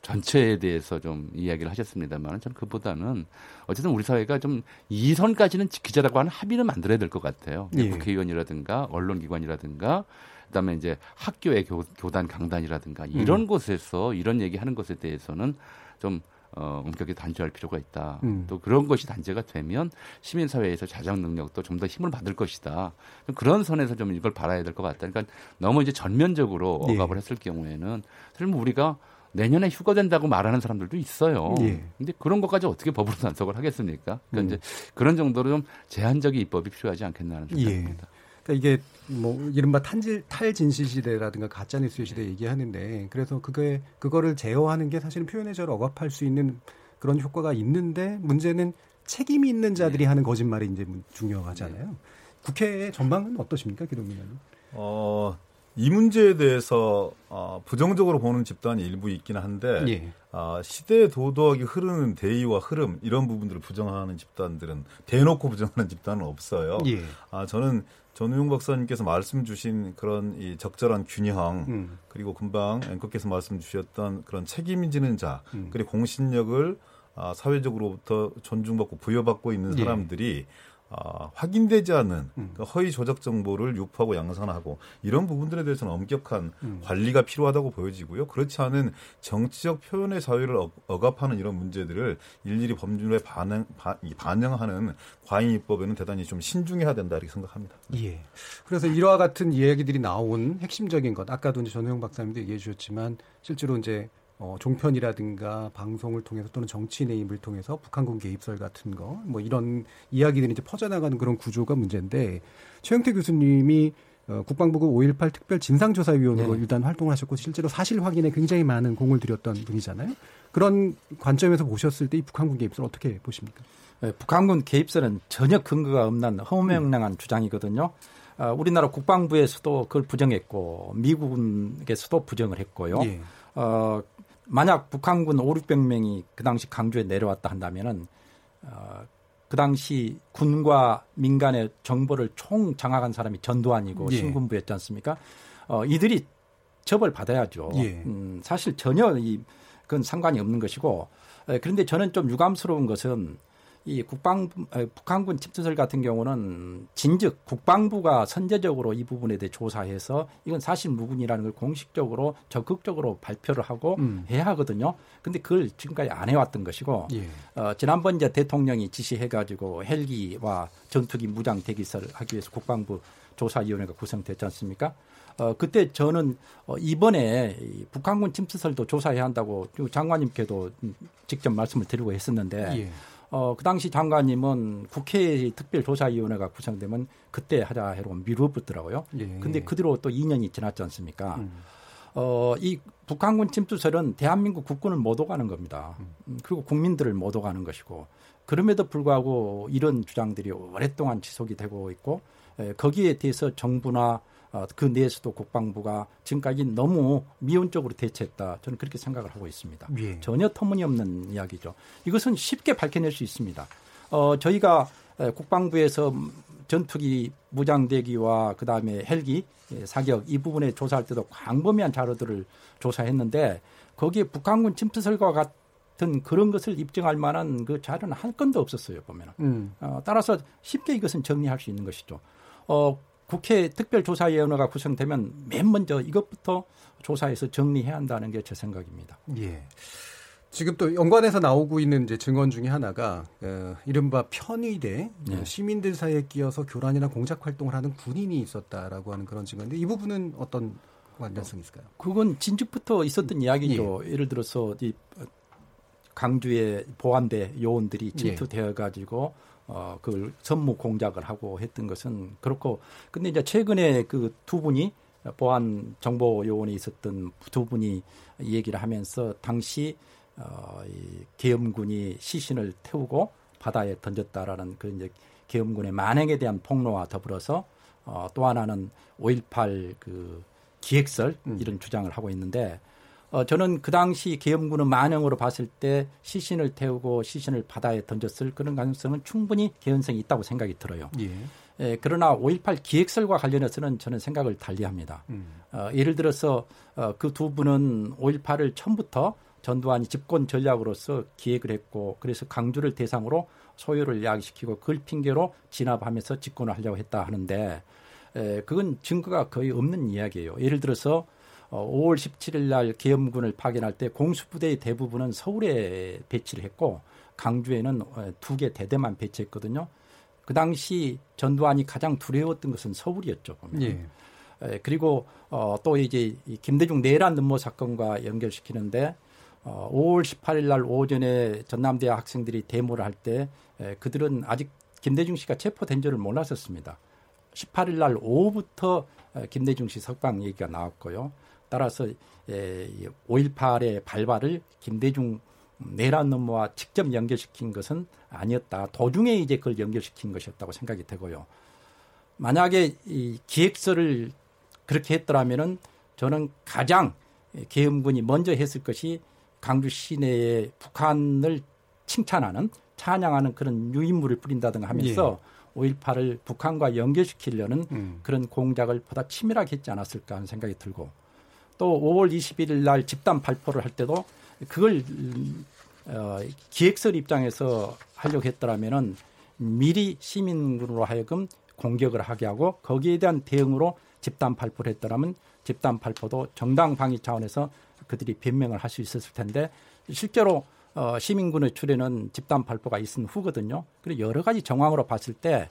전체에 대해서 좀 이야기를 하셨습니다만 저는 그보다는 어쨌든 우리 사회가 좀 이선까지는 지키자라고 하는 합의를 만들어야 될 것 같아요. 예. 국회의원이라든가 언론기관이라든가 그다음에 이제 학교의 교, 교단 강단이라든가 이런 음. 곳에서 이런 얘기하는 것에 대해서는 좀 어, 엄격히 단죄할 필요가 있다. 음. 또 그런 것이 단죄가 되면 시민사회에서 자정 능력도 좀 더 힘을 받을 것이다. 그런 선에서 좀 이걸 바라야 될 것 같다. 그러니까 너무 이제 전면적으로 예. 억압을 했을 경우에는 설마 우리가 내년에 휴가된다고 말하는 사람들도 있어요. 예. 근데 그런 것까지 어떻게 법으로 단속을 하겠습니까? 그러니까 음. 이제 그런 정도로 좀 제한적인 입법이 필요하지 않겠나는 생각입니다. 예. 그러니까 이게 뭐 이른바 탄질 탈진실 시대라든가 가짜 뉴스 시대 얘기하는데 그래서 그게 그거를 제어하는 게 사실은 표현의 자유를 억압할 수 있는 그런 효과가 있는데 문제는 책임이 있는 자들이 네. 하는 거짓말이 이제 중요하잖아요. 네. 국회의 전망은 어떠십니까, 기동민은? 어, 이 문제에 대해서 어, 부정적으로 보는 집단이 일부 있긴 한데 예. 어, 시대 도덕이 흐르는 대의와 흐름 이런 부분들을 부정하는 집단들은 대놓고 부정하는 집단은 없어요. 예. 아, 저는 전우용 박사님께서 말씀 주신 그런 이 적절한 균형 음. 그리고 금방 앵커께서 말씀 주셨던 그런 책임지는 자 음. 그리고 공신력을 아, 사회적으로부터 존중받고 부여받고 있는 예. 사람들이 예. 어, 확인되지 않은 음. 그 허위 조작 정보를 유포하고 양산하고 이런 부분들에 대해서는 엄격한 음. 관리가 필요하다고 보여지고요. 그렇지 않은 정치적 표현의 자유를 어, 억압하는 이런 문제들을 일일이 법률에 반응, 바, 반영하는 과잉 입법에는 대단히 좀 신중해야 된다 이렇게 생각합니다. 예. 그래서 이와 같은 이야기들이 나온 핵심적인 것 아까도 이제 전우영 박사님도 얘기해 주셨지만 실제로 이제 어, 종편이라든가 방송을 통해서 또는 정치인의 힘을 통해서 북한군 개입설 같은 거, 뭐 이런 이야기들이 이제 퍼져나가는 그런 구조가 문제인데 최영태 교수님이 어, 국방부가 5.18 특별 진상조사위원으로 네. 일단 활동을 하셨고 실제로 사실 확인에 굉장히 많은 공을 들였던 분이잖아요. 그런 관점에서 보셨을 때 이 북한군 개입설 어떻게 보십니까? 네, 북한군 개입설은 전혀 근거가 없는 허무맹랑한 음. 주장이거든요. 어, 우리나라 국방부에서도 그걸 부정했고 미국에서도 부정을 했고요. 예. 어, 만약 북한군 5, 600명이 그 당시 강주에 내려왔다 한다면은 어, 그 당시 군과 민간의 정보를 총 장악한 사람이 전두환이고 예. 신군부였지 않습니까? 어, 이들이 처벌 받아야죠. 예. 음, 사실 전혀 이 그건 상관이 없는 것이고 에, 그런데 저는 좀 유감스러운 것은 이 국방부 북한군 침투설 같은 경우는 진즉 국방부가 선제적으로 이 부분에 대해 조사해서 이건 사실 무근이라는 걸 공식적으로 적극적으로 발표를 하고 음. 해야 하거든요. 근데 그걸 지금까지 안 해왔던 것이고 예. 어, 지난번 이제 대통령이 지시해가지고 헬기와 전투기 무장 대기설 하기 위해서 국방부 조사위원회가 구성됐지 않습니까? 어, 그때 저는 어, 이번에 이 북한군 침투설도 조사해야 한다고 장관님께도 직접 말씀을 드리고 했었는데 예. 어, 그 당시 장관님은 국회 특별조사위원회가 구성되면 그때 하자 해로 미루었더라고요. 예. 근데 그대로 또 2년이 지났지 않습니까? 음. 어, 이 북한군 침투설은 대한민국 국군을 못 오가는 겁니다. 음. 그리고 국민들을 못 오가는 것이고 그럼에도 불구하고 이런 주장들이 오랫동안 지속이 되고 있고 에, 거기에 대해서 정부나 어, 그 내에서도 국방부가 지금까지 너무 미온적으로 대처했다. 저는 그렇게 생각을 하고 있습니다. 예. 전혀 터무니없는 이야기죠. 이것은 쉽게 밝혀낼 수 있습니다. 어, 저희가 국방부에서 전투기 무장대기와 그다음에 헬기 예, 사격 이 부분에 조사할 때도 광범위한 자료들을 조사했는데 거기에 북한군 침투설과 같은 그런 것을 입증할 만한 그 자료는 한 건도 없었어요 보면은. 음. 어, 따라서 쉽게 이것은 정리할 수 있는 것이죠. 어, 국회 특별조사위원회가 구성되면 맨 먼저 이것부터 조사해서 정리해야 한다는 게 제 생각입니다. 예. 지금 또 연관해서 나오고 있는 이제 증언 중에 하나가 어, 이른바 편의대 네. 시민들 사이에 끼어서 교란이나 공작 활동을 하는 군인이 있었다라고 하는 그런 증언인데 이 부분은 어떤 관련성이 있을까요? 그건 진즉부터 있었던 이야기죠. 예. 를 들어서 이 강주의 보안대 요원들이 침투되어 가지고 예. 어, 그걸 선무 공작을 하고 했던 것은 그렇고 근데 이제 최근에 그 두 분이 보안 정보 요원에 있었던 두 분이 얘기를 하면서 당시 어, 이 계엄군이 시신을 태우고 바다에 던졌다라는 그 이제 계엄군의 만행에 대한 폭로와 더불어서 어, 또 하나는 5.18 그 기획설 음. 이런 주장을 하고 있는데 어, 저는 그 당시 계엄군은 만행으로 봤을 때 시신을 태우고 시신을 바다에 던졌을 그런 가능성은 충분히 개연성이 있다고 생각이 들어요. 예. 예, 그러나 5.18 기획설과 관련해서는 저는 생각을 달리합니다. 음. 어, 예를 들어서 어, 그 두 분은 5.18을 처음부터 전두환이 집권 전략으로서 기획을 했고 그래서 강주를 대상으로 소요를 야기시키고 그걸 핑계로 진압하면서 집권을 하려고 했다 하는데 에, 그건 증거가 거의 없는 이야기예요. 예를 들어서 어, 5월 17일 날 계엄군을 파견할 때 공수부대의 대부분은 서울에 배치를 했고 강주에는 어, 두개 대대만 배치했거든요. 그 당시 전두환이 가장 두려웠던 것은 서울이었죠. 보면. 예. 에, 그리고 어, 또 이제 이 김대중 내란 음모 사건과 연결시키는데 어, 5월 18일 날 오전에 전남대학 학생들이 데모를 할 때 그들은 아직 김대중 씨가 체포된 줄을 몰랐었습니다. 18일 날 오후부터 김대중 씨 석방 얘기가 나왔고요. 따라서 5.18의 발발을 김대중 내란 음모와 직접 연결시킨 것은 아니었다. 도중에 이제 그걸 연결시킨 것이었다고 생각이 되고요. 만약에 이 기획서를 그렇게 했더라면은 저는 가장 계엄군이 먼저 했을 것이 강주 시내에 북한을 칭찬하는 찬양하는 그런 유인물을 뿌린다든가 하면서 예. 5.18을 북한과 연결시키려는 음. 그런 공작을 보다 치밀하게 했지 않았을까 하는 생각이 들고 또 5월 21일 날 집단 발표를 할 때도 그걸 어, 기획설 입장에서 하려고 했더라면은 미리 시민군으로 하여금 공격을 하게 하고 거기에 대한 대응으로 집단 발표를 했더라면 집단 발표도 정당 방위 차원에서 그들이 변명을 할 수 있었을 텐데 실제로 어, 시민군의 출연은 집단 발표가 있은 후거든요. 그리고 여러 가지 정황으로 봤을 때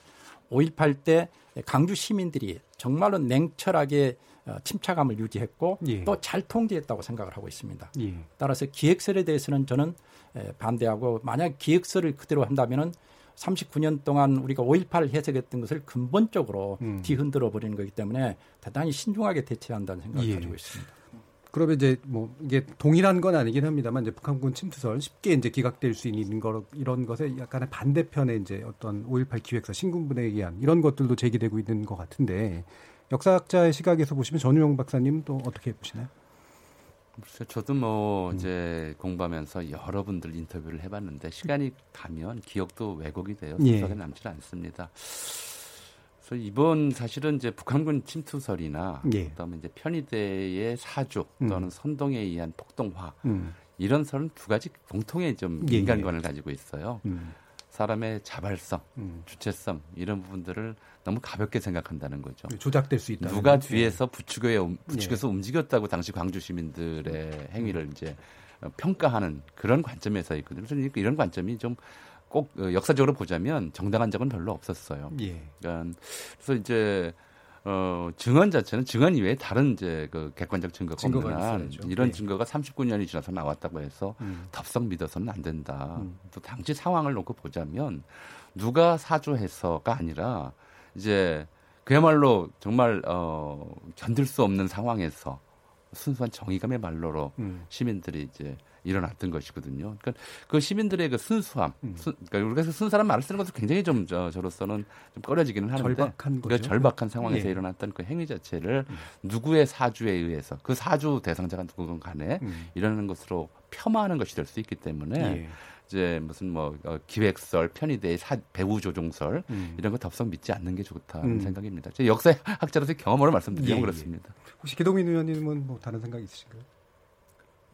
5.18 때 강주 시민들이 정말로 냉철하게 어, 침착감을 유지했고 예. 또잘 통제했다고 생각을 하고 있습니다. 예. 따라서 기획설에 대해서는 저는 반대하고 만약 기획설을 그대로 한다면은 39년 동안 우리가 5.18을 해석했던 것을 근본적으로 음. 뒤흔들어 버리는 거기 때문에 대단히 신중하게 대처한다는 생각을 예. 가지고 있습니다. 그러면 이제 뭐 이게 동일한 건 아니긴 합니다만 이제 북한군 침투설 쉽게 이제 기각될 수 있는 거 이런 것에 약간의 반대편에 이제 어떤 5.18 기획사 신군분에 의한 이런 것들도 제기되고 있는 것 같은데 역사학자의 시각에서 보시면 전우용 박사님 또 어떻게 보시나요? 저도 뭐 음. 이제 공부하면서 여러분들 인터뷰를 해봤는데 시간이 가면 기억도 왜곡이 돼요. 순서가 예. 남지 않습니다. 그래서 이번 사실은 이제 북한군 침투설이나 예. 그다음에 이제 편의대의 사주 음. 또는 음. 선동에 의한 폭동화 음. 이런 설은 두 가지 공통의 좀 예, 예. 인간관을 가지고 있어요. 음. 사람의 자발성, 음. 주체성 이런 부분들을 너무 가볍게 생각한다는 거죠. 조작될 수 있다. 누가 뒤에서 부추겨 부추겨서 예. 움직였다고 당시 광주 시민들의 행위를 이제 평가하는 그런 관점에서 있거든요. 그래서 이런 관점이 좀 꼭 역사적으로 보자면 정당한 적은 별로 없었어요. 예. 그러니까 그래서 이제 어, 증언 자체는 증언 이외에 다른 이제 그 객관적 증거가, 증거가 없는 한 이런 네. 증거가 39년이 지나서 나왔다고 해서 음. 덥석 믿어서는 안 된다. 음. 또 당시 상황을 놓고 보자면 누가 사주해서가 아니라 이제 그야말로 정말 어, 견딜 수 없는 상황에서 순수한 정의감의 말로로 음. 시민들이 이제 일어났던 것이거든요. 그러니까 그 시민들의 그 순수함, 음. 순, 그러니까 우리가 순수한 말을 쓰는 것도 굉장히 좀 저, 저로서는 좀 꺼려지기는 하는데 절박한 그 절박한 상황에서 예. 일어났던 그 행위 자체를 음. 누구의 사주에 의해서 그 사주 대상자가 누구건 간에 음. 일어나는 것으로 폄하하는 것이 될 수 있기 때문에 예. 이제 무슨 뭐 어, 기획설, 편의대의 사, 배우 조종설 음. 이런 거 덥석 믿지 않는 게 좋다는 음. 생각입니다. 제 역사학자로서 경험으로 말씀드리면 예, 그렇습니다. 혹시 기동민 의원님은 뭐 다른 생각 있으신가요?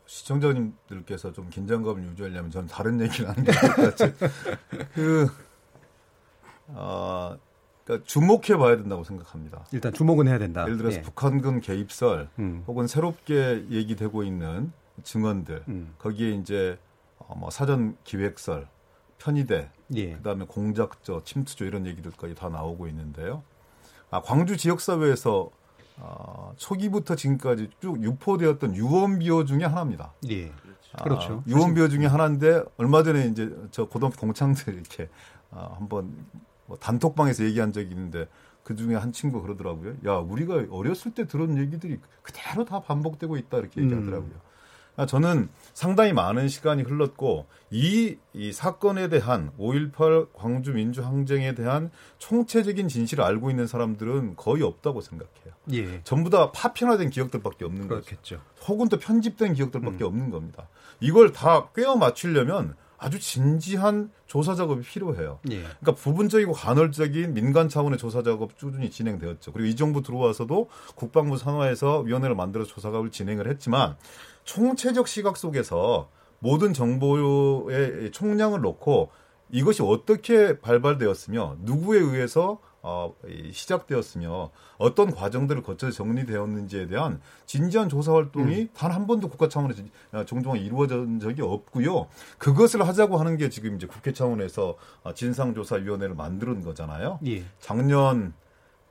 시청자님들께서 좀 긴장감을 유지하려면 저는 다른 얘기를 하는 게 같아요. 그, 어, 그러니까 주목해 봐야 된다고 생각합니다. 일단 주목은 해야 된다. 예를 들어서 예. 북한군 개입설 음. 혹은 새롭게 얘기되고 있는 증언들 음. 거기에 이제 어, 뭐 사전 기획설, 편의대, 예. 그다음에 공작저, 침투조 이런 얘기들까지 다 나오고 있는데요. 아, 광주 지역 사회에서 어, 초기부터 지금까지 쭉 유포되었던 유언비어 중에 하나입니다. 예. 아, 그렇죠. 유언비어 중에 하나인데 얼마 전에 이제 저 고등학교 동창들 이렇게 아, 한번 뭐 단톡방에서 얘기한 적이 있는데 그 중에 한 친구 그러더라고요. 야, 우리가 어렸을 때 들은 얘기들이 그대로 다 반복되고 있다 이렇게 얘기하더라고요. 음. 아, 저는 상당히 많은 시간이 흘렀고 이, 이 사건에 대한 5.18 광주 민주항쟁에 대한 총체적인 진실을 알고 있는 사람들은 거의 없다고 생각해요. 예. 전부 다 파편화된 기억들밖에 없는 그렇겠죠. 거죠. 혹은 또 편집된 기억들밖에 음. 없는 겁니다. 이걸 다 꿰어 맞추려면 아주 진지한 조사 작업이 필요해요. 예. 그러니까 부분적이고 간헐적인 민간 차원의 조사 작업 꾸준히 진행되었죠. 그리고 이 정부 들어와서도 국방부 산하에서 위원회를 만들어서 조사 작업을 진행을 했지만 총체적 시각 속에서 모든 정보의 총량을 놓고 이것이 어떻게 발발되었으며 누구에 의해서 어, 시작되었으며 어떤 과정들을 거쳐서 정리되었는지에 대한 진지한 조사 활동이 음. 단한 번도 국가 차원에서 종종 이루어진 적이 없고요. 그것을 하자고 하는 게 지금 이제 국회 차원에서 진상조사위원회를 만드는 거잖아요. 예. 작년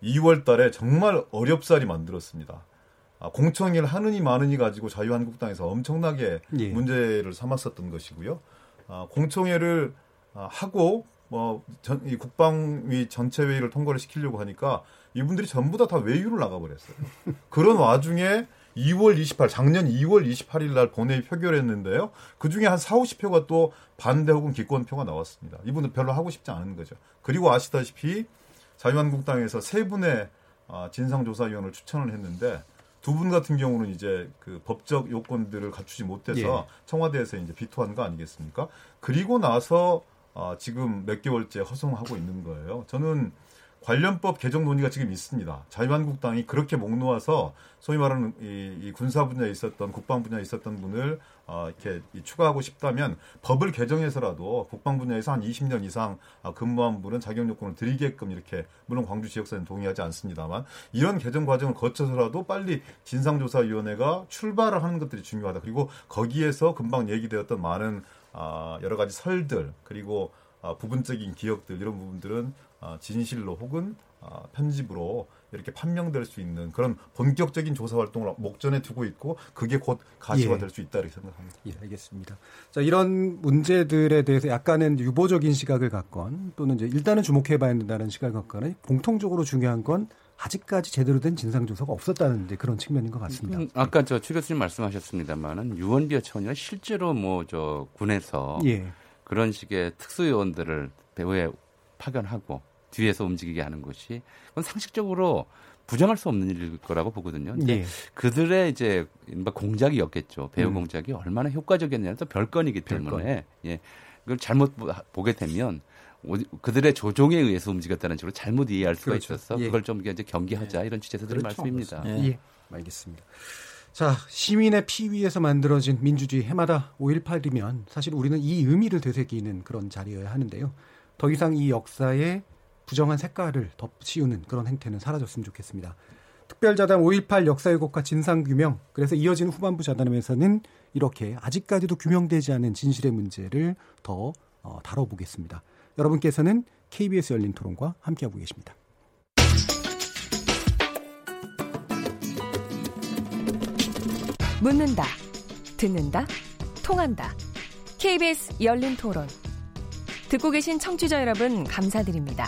2월 달에 정말 어렵사리 만들었습니다. 아, 공청회를 하느니 마느니 가지고 자유한국당에서 엄청나게 예. 문제를 삼았었던 것이고요. 아, 공청회를 아, 하고 뭐 전, 이 국방위 전체 회의를 통과를 시키려고 하니까 이분들이 전부 다 다 외유를 나가버렸어요. 그런 와중에 2월 28, 작년 2월 28일 날 본회의 표결했는데요. 그 중에 한 4, 50표가 또 반대 혹은 기권표가 나왔습니다. 이분들 별로 하고 싶지 않은 거죠. 그리고 아시다시피 자유한국당에서 세 분의 진상조사위원을 추천을 했는데 두 분 같은 경우는 이제 그 법적 요건들을 갖추지 못해서 예. 청와대에서 이제 비토한 거 아니겠습니까? 그리고 나서 어, 지금 몇 개월째 허송하고 있는 거예요. 저는 관련법 개정 논의가 지금 있습니다. 자유한국당이 그렇게 목 놓아서 소위 말하는 이, 이 군사 분야에 있었던 국방 분야에 있었던 분을 어, 이렇게 추가하고 싶다면 법을 개정해서라도 국방 분야에서 한 20년 이상 어, 근무한 분은 자격 요건을 드리게끔 이렇게 물론 광주 지역사는 동의하지 않습니다만 이런 개정 과정을 거쳐서라도 빨리 진상조사위원회가 출발을 하는 것들이 중요하다. 그리고 거기에서 금방 얘기되었던 많은 아, 여러 가지 설들 그리고 아, 부분적인 기억들 이런 부분들은 아, 진실로 혹은 편집으로 이렇게 판명될 수 있는 그런 본격적인 조사 활동을 목전에 두고 있고 그게 곧 가시가 예. 될수 있다 이렇게 생각합니다. 예, 알겠습니다. 자, 이런 문제들에 대해서 약간은 유보적인 시각을 갖건 또는 이제 일단은 주목해 봐야 된다는 시각을 갖건 공통적으로 중요한 건 아직까지 제대로 된 진상조사가 없었다는 데 그런 측면인 것 같습니다. 음, 아까 저최 교수님 말씀하셨습니다만은 유언비어 차원이 실제로 뭐 저 군에서 예. 그런 식의 특수요원들을 배후에 파견하고 뒤에서 움직이게 하는 것이 그건 상식적으로 부정할 수 없는 일일 거라고 보거든요. 근데 예. 그들의 이제 공작이었겠죠. 배우 음. 공작이 얼마나 효과적이었냐는 또 별건이기 때문에 별건. 예. 그걸 잘못 보게 되면 그들의 조종에 의해서 움직였다는 식으로 잘못 이해할 수가 그렇죠. 있어서 예. 그걸 좀 이제 경계하자 예. 이런 취지에서 드린 그렇죠. 말씀입니다. 예. 예. 알겠습니다. 자, 시민의 피 위에서 만들어진 민주주의 해마다 5.18이면 사실 우리는 이 의미를 되새기는 그런 자리여야 하는데요. 더 이상 이 역사에 부정한 색깔을 덮씌우는 그런 행태는 사라졌으면 좋겠습니다. 특별자단 5.18 역사 왜곡과 진상규명, 그래서 이어지는 후반부 자단에서는 이렇게 아직까지도 규명되지 않은 진실의 문제를 더 어, 다뤄보겠습니다. 여러분께서는 KBS 열린 토론과 함께하고 계십니다. 묻는다, 듣는다, 통한다. KBS 열린 토론. 듣고 계신 청취자 여러분, 감사드립니다.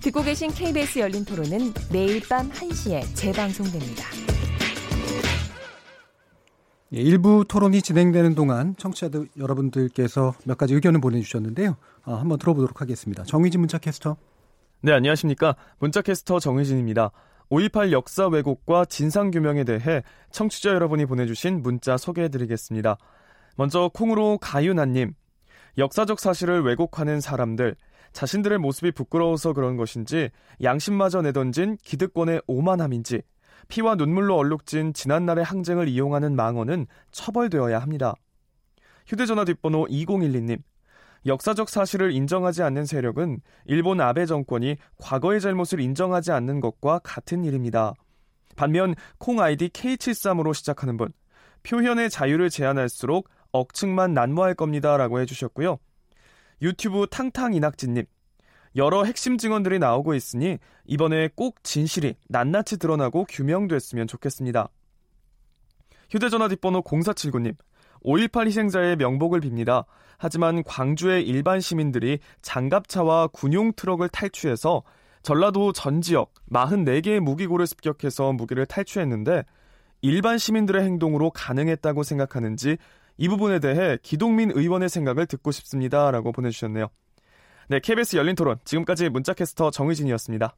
듣고 계신 KBS 열린 토론은 매일 밤 1시에 재방송됩니다. 예, 일부 토론이 진행되는 동안 청취자들 여러분들께서 몇 가지 의견을 보내주셨는데요. 아, 한번 들어보도록 하겠습니다. 정의진 문자 캐스터. 네, 안녕하십니까. 문자캐스터 정혜진입니다. 5.18 역사 왜곡과 진상규명에 대해 청취자 여러분이 보내주신 문자 소개해드리겠습니다. 먼저 콩으로 가윤아님. 역사적 사실을 왜곡하는 사람들. 자신들의 모습이 부끄러워서 그런 것인지 양심마저 내던진 기득권의 오만함인지 피와 눈물로 얼룩진 지난날의 항쟁을 이용하는 망언은 처벌되어야 합니다. 휴대전화 뒷번호 2012님. 역사적 사실을 인정하지 않는 세력은 일본 아베 정권이 과거의 잘못을 인정하지 않는 것과 같은 일입니다. 반면 콩 아이디 K73으로 시작하는 분, 표현의 자유를 제한할수록 억측만 난무할 겁니다라고 해주셨고요. 유튜브 탕탕이낙진님 여러 핵심 증언들이 나오고 있으니 이번에 꼭 진실이 낱낱이 드러나고 규명됐으면 좋겠습니다. 휴대전화 뒷번호 0479님 5.18 희생자의 명복을 빕니다. 하지만 광주의 일반 시민들이 장갑차와 군용 트럭을 탈취해서 전라도 전 지역 44개의 무기고를 습격해서 무기를 탈취했는데 일반 시민들의 행동으로 가능했다고 생각하는지 이 부분에 대해 기동민 의원의 생각을 듣고 싶습니다. 라고 보내주셨네요. 네, KBS 열린 토론. 지금까지 문자캐스터 정의진이었습니다.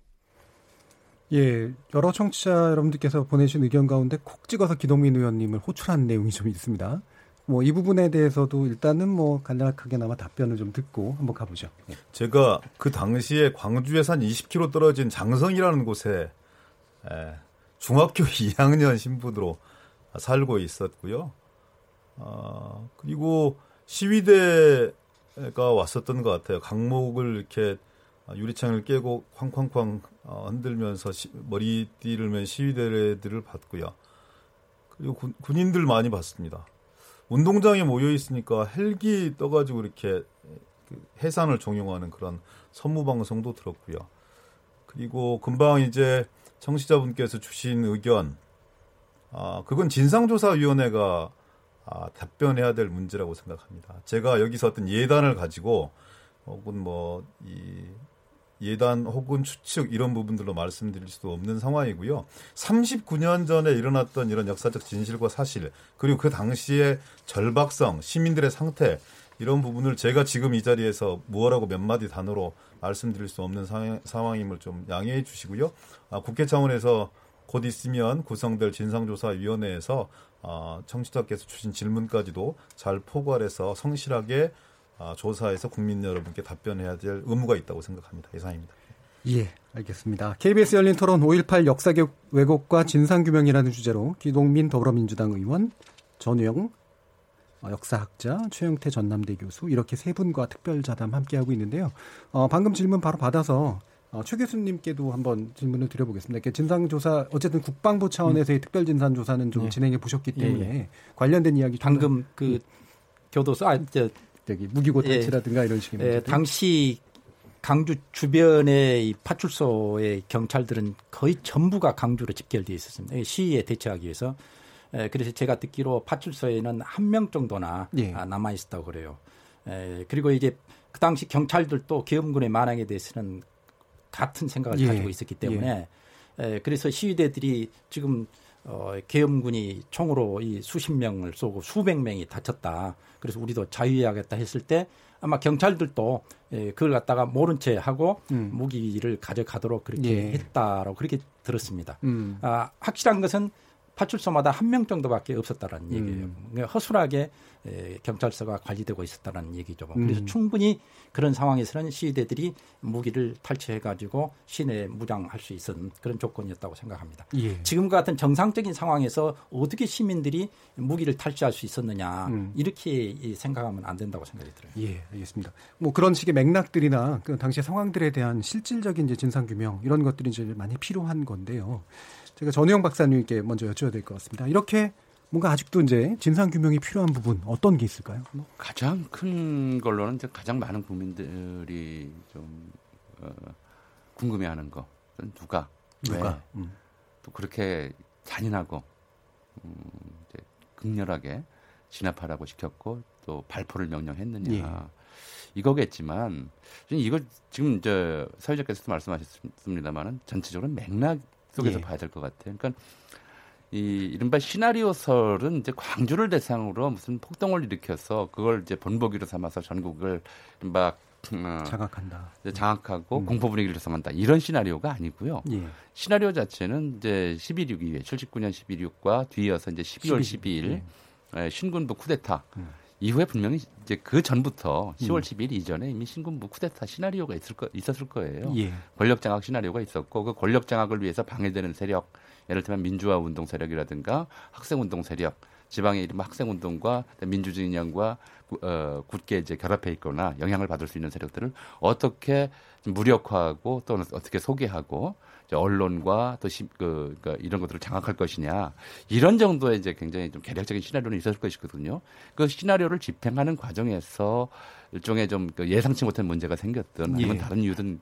예, 여러 청취자 여러분들께서 보내주신 의견 가운데 콕 찍어서 기동민 의원님을 호출한 내용이 좀 있습니다. 뭐 이 부분에 대해서도 일단은 뭐 간략하게나마 답변을 좀 듣고 한번 가보죠. 예. 제가 그 당시에 광주에서 한 20km 떨어진 장성이라는 곳에 중학교 2학년 신분으로 살고 있었고요. 아, 그리고 시위대가 왔었던 것 같아요. 강목을 이렇게 유리창을 깨고 쾅쾅쾅 어, 흔들면서 시, 머리띠를 맨 시위대들을 봤고요. 그리고 군, 군인들 많이 봤습니다. 운동장에 모여 있으니까 헬기 떠가지고 이렇게 그 해산을 종용하는 그런 선무 방송도 들었고요. 그리고 금방 이제 청취자분께서 주신 의견, 아 그건 진상조사위원회가 아, 답변해야 될 문제라고 생각합니다. 제가 여기서 어떤 예단을 가지고 혹은 뭐 이 예단 혹은 추측 이런 부분들로 말씀드릴 수도 없는 상황이고요. 39년 전에 일어났던 이런 역사적 진실과 사실 그리고 그 당시의 절박성, 시민들의 상태 이런 부분을 제가 지금 이 자리에서 무엇라고 몇 마디 단어로 말씀드릴 수 없는 상황임을 좀 양해해 주시고요. 아, 국회 차원에서 곧 있으면 구성될 진상조사위원회에서 아, 청취자께서 주신 질문까지도 잘 포괄해서 성실하게 아, 조사해서 국민 여러분께 답변해야 될 의무가 있다고 생각합니다. 이상입니다. 예, 알겠습니다. KBS 열린 토론 5.18 역사 왜곡과 진상규명이라는 주제로 기동민 더불어민주당 의원, 전우영 어, 역사학자, 최영태 전남대 교수 이렇게 세 분과 특별자담 함께하고 있는데요. 어, 방금 질문 바로 받아서 어, 최 교수님께도 한번 질문을 드려보겠습니다. 진상조사 어쨌든 국방부 차원에서의 음. 특별 진상조사는 좀 예. 진행해 보셨기 때문에 예. 관련된 이야기 방금 그 음. 교도소 아, 저 저기 무기고 탈취라든가 예. 이런 식의 예, 당시 강주 주변의 이 파출소의 경찰들은 거의 전부가 강주로 집결되어 있었습니다. 시위에 대처하기 위해서. 에, 예, 그래서 제가 듣기로 파출소에는 한 명 정도나 예. 아, 남아 있었다고 그래요. 에, 예, 그리고 이제 그 당시 경찰들도 계엄군의 만행에 대해서는 같은 생각을 예. 가지고 있었기 때문에 에, 그래서 시위대들이 지금 어, 계엄군이 총으로 이 수십 명을 쏘고 수백 명이 다쳤다. 그래서 우리도 자유해야겠다 했을 때 아마 경찰들도 예, 그걸 갖다가 모른 채 하고 음. 무기를 가져가도록 그렇게 예. 했다라고 그렇게 들었습니다. 음. 아, 확실한 것은 파출소마다 한 명 정도밖에 없었다라는 음. 얘기예요. 그러니까 허술하게 에, 경찰서가 관리되고 있었다는 얘기죠. 그래서 음. 충분히 그런 상황에서는 시위대들이 무기를 탈취해가지고 시내 무장할 수 있었던 그런 조건이었다고 생각합니다. 예. 지금 같은 정상적인 상황에서 어떻게 시민들이 무기를 탈취할 수 있었느냐 음. 이렇게 생각하면 안 된다고 생각이 들어요. 예, 알겠습니다. 뭐 그런 식의 맥락들이나 그 당시의 상황들에 대한 실질적인 이제 진상 규명 이런 것들이 이제 많이 필요한 건데요. 제가 전우영 박사님께 먼저 여쭤야 될 것 같습니다. 이렇게 뭔가 아직도 이제 진상 규명이 필요한 부분 어떤 게 있을까요? 뭐 가장 큰 걸로는 이제 가장 많은 국민들이 좀 어, 궁금해하는 거 누가 누가 음. 또 그렇게 잔인하고 음, 이제 극렬하게 진압하라고 시켰고 또 발포를 명령했느냐 예. 이거겠지만 이거 지금 이제 사회자께서도 말씀하셨습니다만은 전체적으로 맥락 속에서 예. 봐야 될 것 같아요. 그러니까 이 이른바 시나리오설은 이제 광주를 대상으로 무슨 폭동을 일으켜서 그걸 이제 본보기로 삼아서 전국을 이른바 어, 장악한다. 장악하고 음. 공포 분위기를 조성한다. 이런 시나리오가 아니고요. 예. 시나리오 자체는 이제 11.6 이후에 79년 11.6과 뒤이어서 이제 12월 12일 예. 신군부 쿠데타 음. 이후에 분명히 이제 그 전부터 10월 음. 10일 이전에 이미 신군부 쿠데타 시나리오가 있을 거, 있었을 거예요. 예. 권력 장악 시나리오가 있었고 그 권력 장악을 위해서 방해되는 세력 예를 들면 민주화 운동 세력이라든가 학생 운동 세력 지방의 이른바 학생 운동과 민주진영과 어, 굳게 이제 결합해 있거나 영향을 받을 수 있는 세력들을 어떻게 무력화하고 또는 어떻게 소개하고 언론과 또 시, 그, 그 이런 것들을 장악할 것이냐 이런 정도의 이제 굉장히 좀 계략적인 시나리오는 있었을 것이거든요. 그 시나리오를 집행하는 과정에서 일종의 좀그 예상치 못한 문제가 생겼던 아니면 예. 다른 이유든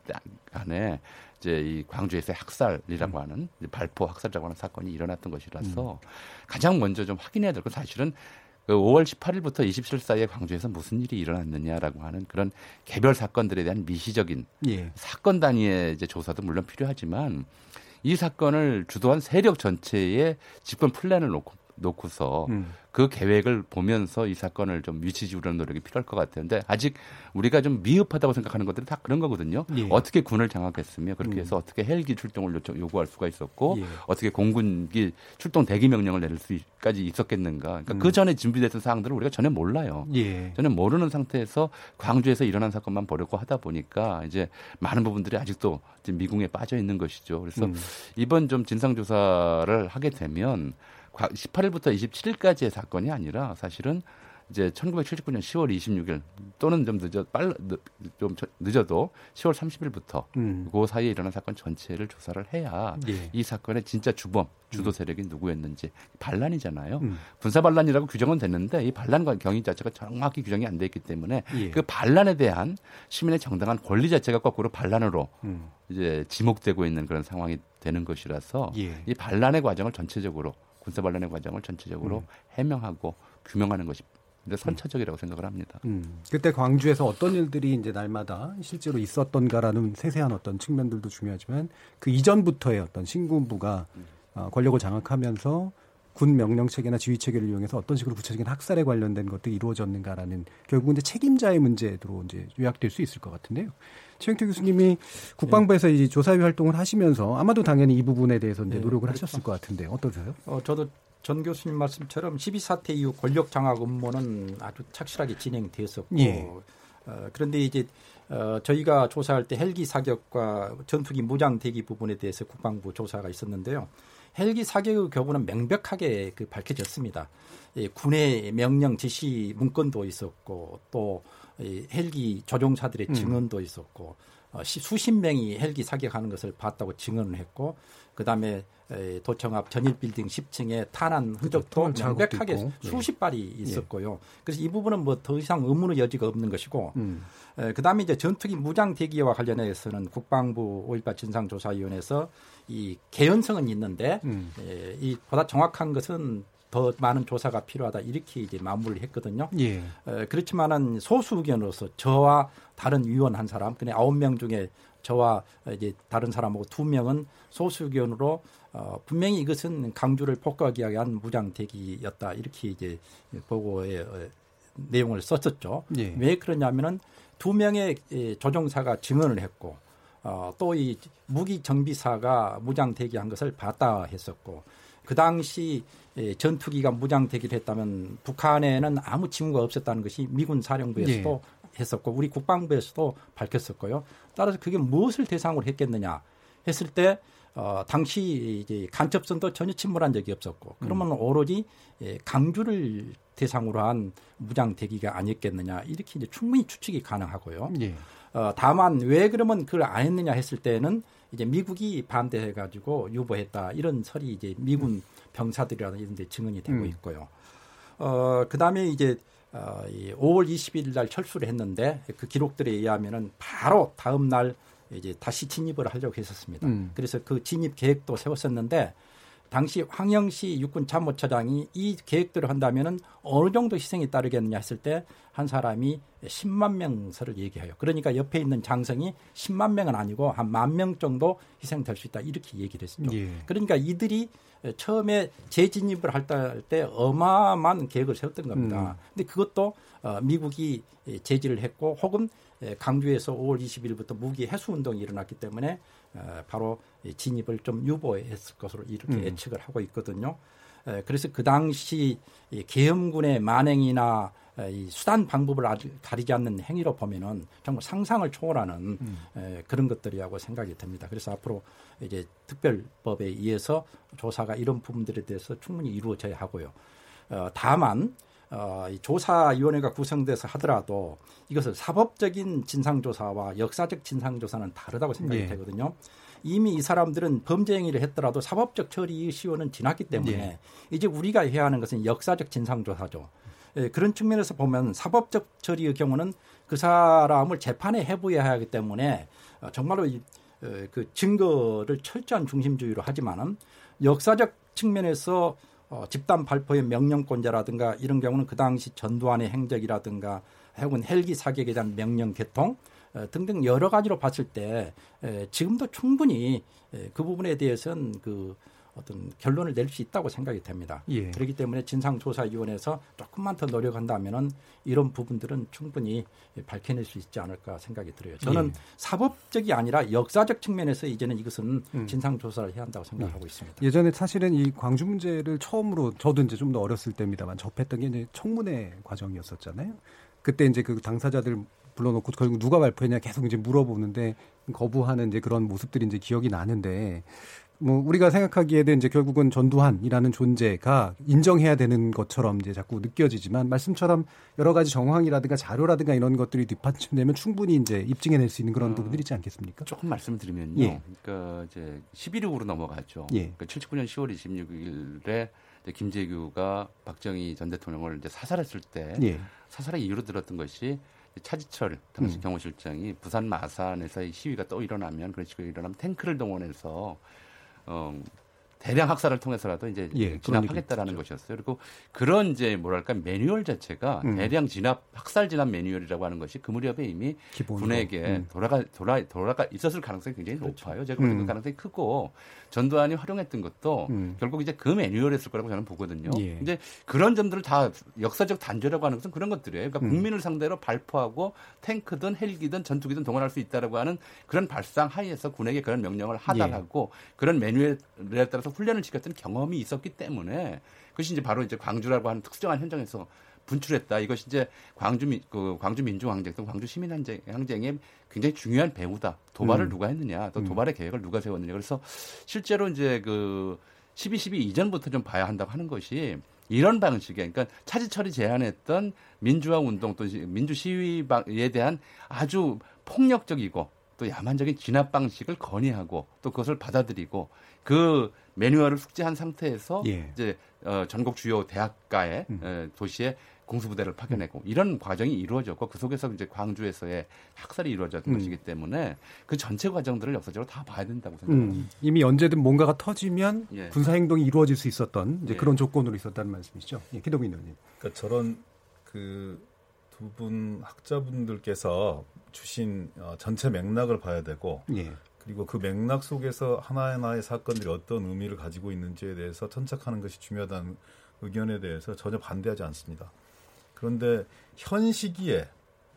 간에 이제 이 광주에서의 학살이라고 음. 하는 발포 학살이라고 하는 사건이 일어났던 것이라서 음. 가장 먼저 좀 확인해야 될 건 사실은 그 5월 18일부터 27일 사이에 광주에서 무슨 일이 일어났느냐라고 하는 그런 개별 사건들에 대한 미시적인 예. 사건 단위의 이제 조사도 물론 필요하지만 이 사건을 주도한 세력 전체의 집권 플랜을 놓고 놓고서 음. 그 계획을 보면서 이 사건을 좀 위치지우려는 노력이 필요할 것 같은데 아직 우리가 좀 미흡하다고 생각하는 것들이 다 그런 거거든요. 예. 어떻게 군을 장악했으며 그렇게 음. 해서 어떻게 헬기 출동을 요청, 요구할 수가 있었고 예. 어떻게 공군기 출동 대기 명령을 내릴 수까지 있었겠는가. 그러니까 음. 그 전에 준비됐던 사항들을 우리가 전혀 몰라요. 예. 전혀 모르는 상태에서 광주에서 일어난 사건만 보려고 하다 보니까 이제 많은 부분들이 아직도 지금 미궁에 빠져 있는 것이죠. 그래서 음. 이번 좀 진상조사를 하게 되면 18일부터 27일까지의 사건이 아니라 사실은 이제 1979년 10월 26일 또는 좀 늦어 빨 좀 늦어도 10월 30일부터 음. 그 사이에 일어난 사건 전체를 조사를 해야 예. 이 사건의 진짜 주범 주도 음. 세력이 누구였는지 반란이잖아요. 음. 분사 반란이라고 규정은 됐는데 이 반란과 경위 자체가 정확히 규정이 안 돼 있기 때문에 예. 그 반란에 대한 시민의 정당한 권리 자체가 거꾸로 반란으로 음. 이제 지목되고 있는 그런 상황이 되는 것이라서 예. 이 반란의 과정을 전체적으로 군사 반란의 과정을 전체적으로 음. 해명하고 규명하는 것이 선차적이라고 생각을 합니다. 음. 그때 광주에서 어떤 일들이 이제 날마다 실제로 있었던가라는 세세한 어떤 측면들도 중요하지만 그 이전부터의 어떤 신군부가 음. 어, 권력을 장악하면서 군 명령 체계나 지휘 체계를 이용해서 어떤 식으로 구체적인 학살에 관련된 것들이 이루어졌는가라는 결국은 이제 책임자의 문제로 이제 요약될 수 있을 것 같은데요. 최영태 교수님이 국방부에서 네. 이 조사위 활동을 하시면서 아마도 당연히 이 부분에 대해서 이제 네, 노력을 그렇죠. 하셨을 것 같은데 어떠세요? 어, 저도 전 교수님 말씀처럼 12사태 이후 권력 장악 업무는 아주 착실하게 진행되었었고 예. 어, 그런데 이제 어, 저희가 조사할 때 헬기 사격과 전투기 무장 대기 부분에 대해서 국방부 조사가 있었는데요. 헬기 사격의 경우는 명백하게 그 밝혀졌습니다. 예, 군의 명령 지시 문건도 있었고 또이 헬기 조종사들의 음. 증언도 있었고 어, 수십 명이 헬기 사격하는 것을 봤다고 증언을 했고 그다음에 에, 도청 앞 전일 빌딩 10층에 탄환 흔적도 명백하게 있고. 수십 예. 발이 예. 있었고요. 예. 그래서 이 부분은 뭐 더 이상 의문의 여지가 없는 것이고 음. 에, 그다음에 이제 전투기 무장 대기와 관련해서는 국방부 5.18 진상조사위원회에서 이 개연성은 있는데 음. 에, 이 보다 정확한 것은 더 많은 조사가 필요하다 이렇게 이제 마무리를 했거든요. 예. 에, 그렇지만은 소수 의견으로서 저와 다른 위원 한 사람, 그냥 아홉 명 중에 저와 이제 다른 사람하고 두 명은 소수 의견으로 어, 분명히 이것은 강주를 폭격하기 위한 무장 대기였다 이렇게 이제 보고에 어, 내용을 썼었죠. 예. 왜 그러냐면은 두 명의 조종사가 증언을 했고 어, 또 이 무기 정비사가 무장 대기한 것을 봤다 했었고 그 당시 전투기가 무장 대기를 했다면 북한에는 아무 징후가 없었다는 것이 미군 사령부에서도 예. 했었고 우리 국방부에서도 밝혔었고요. 따라서 그게 무엇을 대상으로 했겠느냐 했을 때 어, 당시 이제 간첩선도 전혀 침몰한 적이 없었고 그러면 음. 오로지 예, 강주를 대상으로 한 무장 대기가 아니었겠느냐 이렇게 이제 충분히 추측이 가능하고요. 예. 어, 다만 왜 그러면 그걸 안 했느냐 했을 때는 이제 미국이 반대해 가지고 유보했다 이런 설이 이제 미군 병사들이라는 이런 데 증언이 되고 음. 있고요. 어, 그다음에 이제 어, 이 5월 20일 날 철수를 했는데 그 기록들에 의하면은 바로 다음 날 이제 다시 진입을 하려고 했었습니다. 음. 그래서 그 진입 계획도 세웠었는데 당시 황영시 육군 참모처장이 이 계획대로 한다면은 어느 정도 희생이 따르겠느냐 했을 때 한 사람이 10만 명서를 얘기해요. 그러니까 옆에 있는 장성이 10만 명은 아니고 한 만 명 정도 희생될 수 있다 이렇게 얘기를 했었죠. 예. 그러니까 이들이 처음에 재진입을 할 때 어마어마한 계획을 세웠던 겁니다. 음. 근데 그것도 어, 미국이 제지를 했고 혹은 강주에서 5월 20일부터 무기 해수 운동이 일어났기 때문에 어, 바로 진입을 좀 유보했을 것으로 이렇게 음. 예측을 하고 있거든요. 그래서 그 당시 계엄군의 만행이나 이 수단 방법을 가리지 않는 행위로 보면은 정말 상상을 초월하는 음. 그런 것들이라고 생각이 듭니다. 그래서 앞으로 이제 특별법에 의해서 조사가 이런 부분들에 대해서 충분히 이루어져야 하고요. 어, 다만 어, 이 조사위원회가 구성돼서 하더라도 이것을 사법적인 진상조사와 역사적 진상조사는 다르다고 생각이 네. 되거든요. 이미 이 사람들은 범죄 행위를 했더라도 사법적 처리 시효는 지났기 때문에 네. 이제 우리가 해야 하는 것은 역사적 진상조사죠. 예, 그런 측면에서 보면 사법적 처리의 경우는 그 사람을 재판에 해부해야 하기 때문에 어, 정말로 이, 어, 그 증거를 철저한 중심주의로 하지만은 역사적 측면에서 어, 집단 발포의 명령권자라든가 이런 경우는 그 당시 전두환의 행적이라든가 혹은 헬기 사격에 대한 명령 개통 어, 등등 여러 가지로 봤을 때 에, 지금도 충분히 에, 그 부분에 대해서는 그 어떤 결론을 낼 수 있다고 생각이 됩니다. 예. 그렇기 때문에 진상조사위원회에서 조금만 더 노력한다면은 이런 부분들은 충분히 밝혀낼 수 있지 않을까 생각이 들어요. 저는 예. 사법적이 아니라 역사적 측면에서 이제는 이것은 음. 진상조사를 해야 한다고 생각하고 예. 있습니다. 예전에 사실은 이 광주 문제를 처음으로 저도 이제 좀 더 어렸을 때입니다만 접했던 게 이제 청문회 과정이었었잖아요. 그때 이제 그 당사자들 불러놓고 결국 누가 발표했냐 계속 이제 물어보는데 거부하는 이제 그런 모습들이 이제 기억이 나는데 뭐 우리가 생각하기에는 이제 결국은 전두환이라는 존재가 인정해야 되는 것처럼 이제 자꾸 느껴지지만 말씀처럼 여러 가지 정황이라든가 자료라든가 이런 것들이 뒷받침되면 충분히 이제 입증해낼 수 있는 그런 어, 부분들이 있지 않겠습니까? 조금 말씀드리면요. 예. 그러니까 이제 11.6으로 넘어가죠. 예. 그러니까 79년 10월 26일에 김재규가 박정희 전 대통령을 이제 사살했을 때 예. 사살의 이유로 들었던 것이 차지철 당시 음. 경호실장이 부산 마산에서 이 시위가 또 일어나면 그런 식으로 일어나면 탱크를 동원해서 어, 대량 학살을 통해서라도 이제 예, 진압하겠다라는 것이었어요. 그리고 그런 이제 뭐랄까 매뉴얼 자체가 음. 대량 진압 학살 진압 매뉴얼이라고 하는 것이 그 무렵에 이미 기본으로. 군에게 음. 돌아가 돌아 돌아가 있었을 가능성이 굉장히 그렇죠. 높아요. 제가 볼때 음. 그 가능성이 크고 전두환이 활용했던 것도 음. 결국 이제 그 매뉴얼이었을 거라고 저는 보거든요. 예. 이제 그런 점들을 다 역사적 단죄라고 하는 것은 그런 것들이에요. 그러니까 음. 국민을 상대로 발포하고 탱크든 헬기든 전투기든 동원할 수 있다라고 하는 그런 발상 하에서 군에게 그런 명령을 하달하고 예. 그런 매뉴얼에 따라서 훈련을 시켰던 경험이 있었기 때문에 그것이 이제 바로 이제 광주라고 하는 특수한 현장에서 분출했다. 이것이 이제 광주 민, 그 광주 민주항쟁 또 광주 시민항쟁 항쟁의 굉장히 중요한 배우다. 도발을 음. 누가 했느냐, 또 음. 도발의 계획을 누가 세웠느냐. 그래서 실제로 이제 그12.12 이전부터 좀 봐야 한다고 하는 것이 이런 방식의 그러니까 차지철이 제안했던 민주화 운동 또 민주 시위에 대한 아주 폭력적이고 또 야만적인 진압 방식을 건의하고 또 그것을 받아들이고 그 매뉴얼을 숙지한 상태에서 예. 이제 어, 전국 주요 대학가의 음. 에, 도시에 공수부대를 파견내고 이런 과정이 이루어졌고 그 속에서 이제 광주에서의 학살이 이루어졌던 음. 것이기 때문에 그 전체 과정들을 역사적으로 다 봐야 된다고 생각합니다. 음. 이미 언제든 뭔가가 터지면 예. 군사 행동이 이루어질 수 있었던 이제 예. 그런 조건으로 있었다는 말씀이시죠. 예, 기동민 의원님. 그러니까 저런 그 두 분 학자분들께서 주신 어, 전체 맥락을 봐야 되고 예. 그리고 그 맥락 속에서 하나하나의 사건들이 어떤 의미를 가지고 있는지에 대해서 천착하는 것이 중요하다는 의견에 대해서 전혀 반대하지 않습니다. 그런데 현 시기에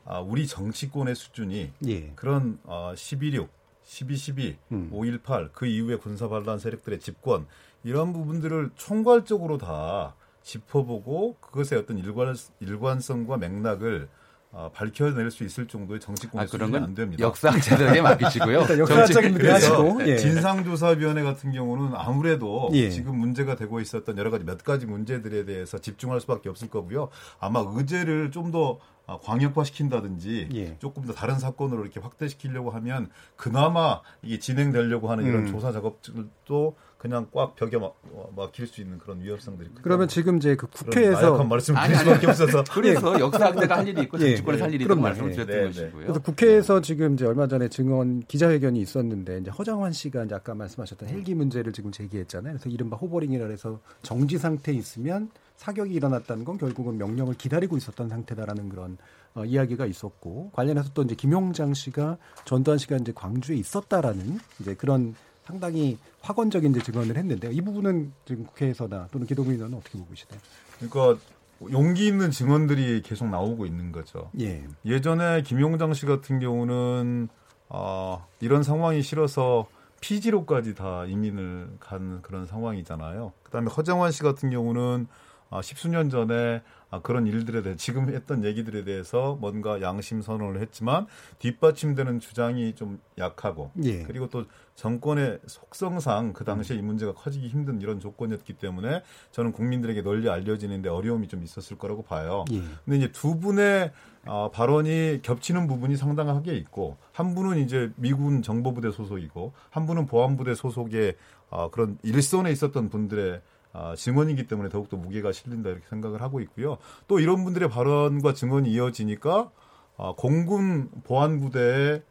아, 우리 정치권의 수준이 예. 그런 어, 12.6, 12.12, 음. 5.18, 그 이후에 군사반란 세력들의 집권 이런 부분들을 총괄적으로 다 짚어보고 그것의 어떤 일관, 일관성과 맥락을 어, 밝혀낼 수 있을 정도의 정치권 아, 그런 건안 됩니다. 역사학자들에게 맡기시고요. 역사학자님 하시고 예. 진상조사위원회 같은 경우는 아무래도 예. 지금 문제가 되고 있었던 여러 가지 몇 가지 문제들에 대해서 집중할 수밖에 없을 거고요. 아마 의제를 좀더 아, 광역화시킨다든지 예. 조금 더 다른 사건으로 이렇게 확대시키려고 하면 그나마 이게 진행되려고 하는 이런 음. 조사 작업들도 그냥 꽉 벽에 막, 막힐 수 있는 그런 위험성들이 그러면 지금 이제 그 국회에서 말씀 드릴 수밖에 없어서 그래서 역사학자가 할 일이 있고 예. 정치권에서 할 일이 있고 말씀을 네. 드렸던 네. 것이고요. 그래서 국회에서 지금 이제 얼마 전에 증언 기자회견이 있었는데 이제 허정환 씨가 이제 아까 말씀하셨던 헬기 문제를 지금 제기했잖아요. 그래서 이른바 호버링이라 해서 정지 상태에 있으면 사격이 일어났다는 건 결국은 명령을 기다리고 있었던 상태다라는 그런 어, 이야기가 있었고 관련해서 또 이제 김용장 씨가 전두환 씨가 이제 광주에 있었다라는 이제 그런 상당히 확언적인 이제 증언을 했는데 이 부분은 지금 국회에서나 또는 기동민 의원은 어떻게 보고 계시나요? 그러니까 용기 있는 증언들이 계속 나오고 있는 거죠. 예. 예전에 김용장 씨 같은 경우는 어, 이런 상황이 싫어서 피지로까지 다 이민을 간 그런 상황이잖아요. 그다음에 허정환 씨 같은 경우는 아, 십수년 전에 아, 그런 일들에 대해 지금 했던 얘기들에 대해서 뭔가 양심 선언을 했지만 뒷받침되는 주장이 좀 약하고 예. 그리고 또 정권의 속성상 그 당시에 이 문제가 커지기 힘든 이런 조건이었기 때문에 저는 국민들에게 널리 알려지는데 어려움이 좀 있었을 거라고 봐요. 예. 근데 이제 두 분의 어, 발언이 겹치는 부분이 상당하게 있고 한 분은 이제 미군 정보부대 소속이고 한 분은 보안부대 소속의 어, 그런 일선에 있었던 분들의 아, 증언이기 때문에 더욱더 무게가 실린다 이렇게 생각을 하고 있고요. 또 이런 분들의 발언과 증언이 이어지니까 아, 공군 보안부대의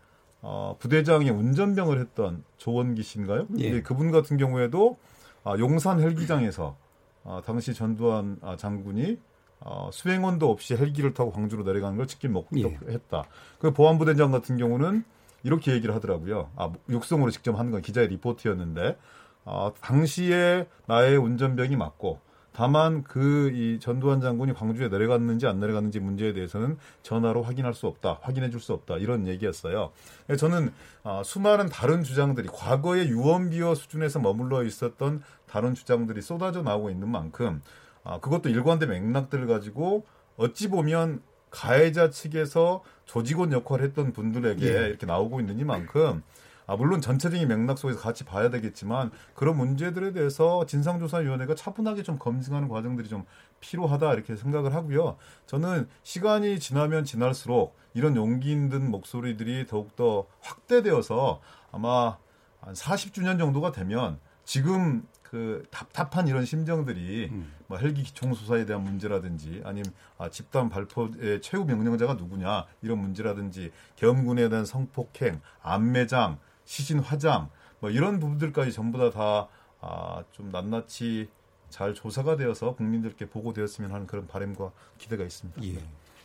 어, 부대장의 운전병을 했던 조원기 씨인가요? 예. 그분 같은 경우에도 아, 용산 헬기장에서 아, 당시 전두환 아, 장군이 어, 수행원도 없이 헬기를 타고 광주로 내려가는 걸 직접 목격했다. 예. 그 보안부대장 같은 경우는 이렇게 얘기를 하더라고요. 아, 육성으로 직접 하는 건 기자의 리포트였는데 어, 당시에 나의 운전병이 맞고 다만 그 이 전두환 장군이 광주에 내려갔는지 안 내려갔는지 문제에 대해서는 전화로 확인할 수 없다, 확인해 줄 수 없다 이런 얘기였어요. 저는 어, 수많은 다른 주장들이 과거의 유언비어 수준에서 머물러 있었던 다른 주장들이 쏟아져 나오고 있는 만큼 어, 그것도 일관된 맥락들을 가지고 어찌 보면 가해자 측에서 조직원 역할을 했던 분들에게 예. 이렇게 나오고 있는 이만큼 아, 물론 전체적인 맥락 속에서 같이 봐야 되겠지만 그런 문제들에 대해서 진상조사위원회가 차분하게 좀 검증하는 과정들이 좀 필요하다 이렇게 생각을 하고요. 저는 시간이 지나면 지날수록 이런 용기 있는 목소리들이 더욱더 확대되어서 아마 한 40주년 정도가 되면 지금 그 답답한 이런 심정들이 음. 뭐 헬기 기총 수사에 대한 문제라든지 아니면 아, 집단 발포의 최후 명령자가 누구냐 이런 문제라든지 계엄군에 대한 성폭행, 안매장 시신 화장 뭐 이런 부분들까지 전부 다다좀 아, 낱낱이 잘 조사가 되어서 국민들께 보고되었으면 하는 그런 바람과 기대가 있습니다. 예.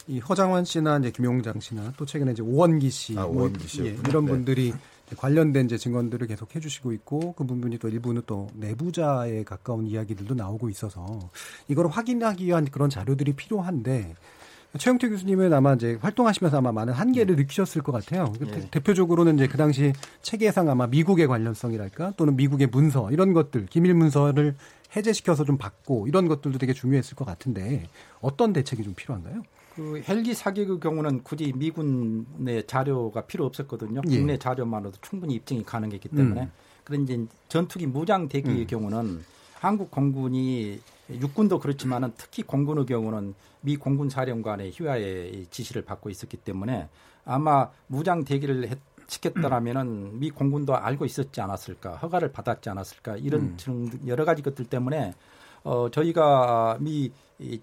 이 허장환 씨나 이제 김용장 씨나 또 최근에 이제 오원기 씨, 아, 오원기 씨 예, 이런 네. 분들이 관련된 이제 증언들을 계속 해주시고 있고 그 부분이 또 일부는 또 내부자에 가까운 이야기들도 나오고 있어서 이걸 확인하기 위한 그런 자료들이 필요한데 최영태 교수님은 아마 이제 활동하시면서 아마 많은 한계를 네. 느끼셨을 것 같아요. 네. 대 표적으로는 이제 그 당시 체계상 아마 미국의 관련성이랄까 또는 미국의 문서 이런 것들 기밀 문서를 해제시켜서 좀 받고 이런 것들도 되게 중요했을 것 같은데 어떤 대책이 좀 필요한가요? 그 헬기 사격의 경우는 굳이 미군의 자료가 필요 없었거든요. 예. 국내 자료만으로도 충분히 입증이 가능했기 때문에. 음. 그런데 이제 전투기 무장 대기의 음. 경우는 한국 공군이 육군도 그렇지만은 특히 공군의 경우는 미 공군 사령관의 휴하의 지시를 받고 있었기 때문에 아마 무장 대기를 했, 시켰더라면은 미 공군도 알고 있었지 않았을까 허가를 받았지 않았을까 이런 음. 여러 가지 것들 때문에 어 저희가 미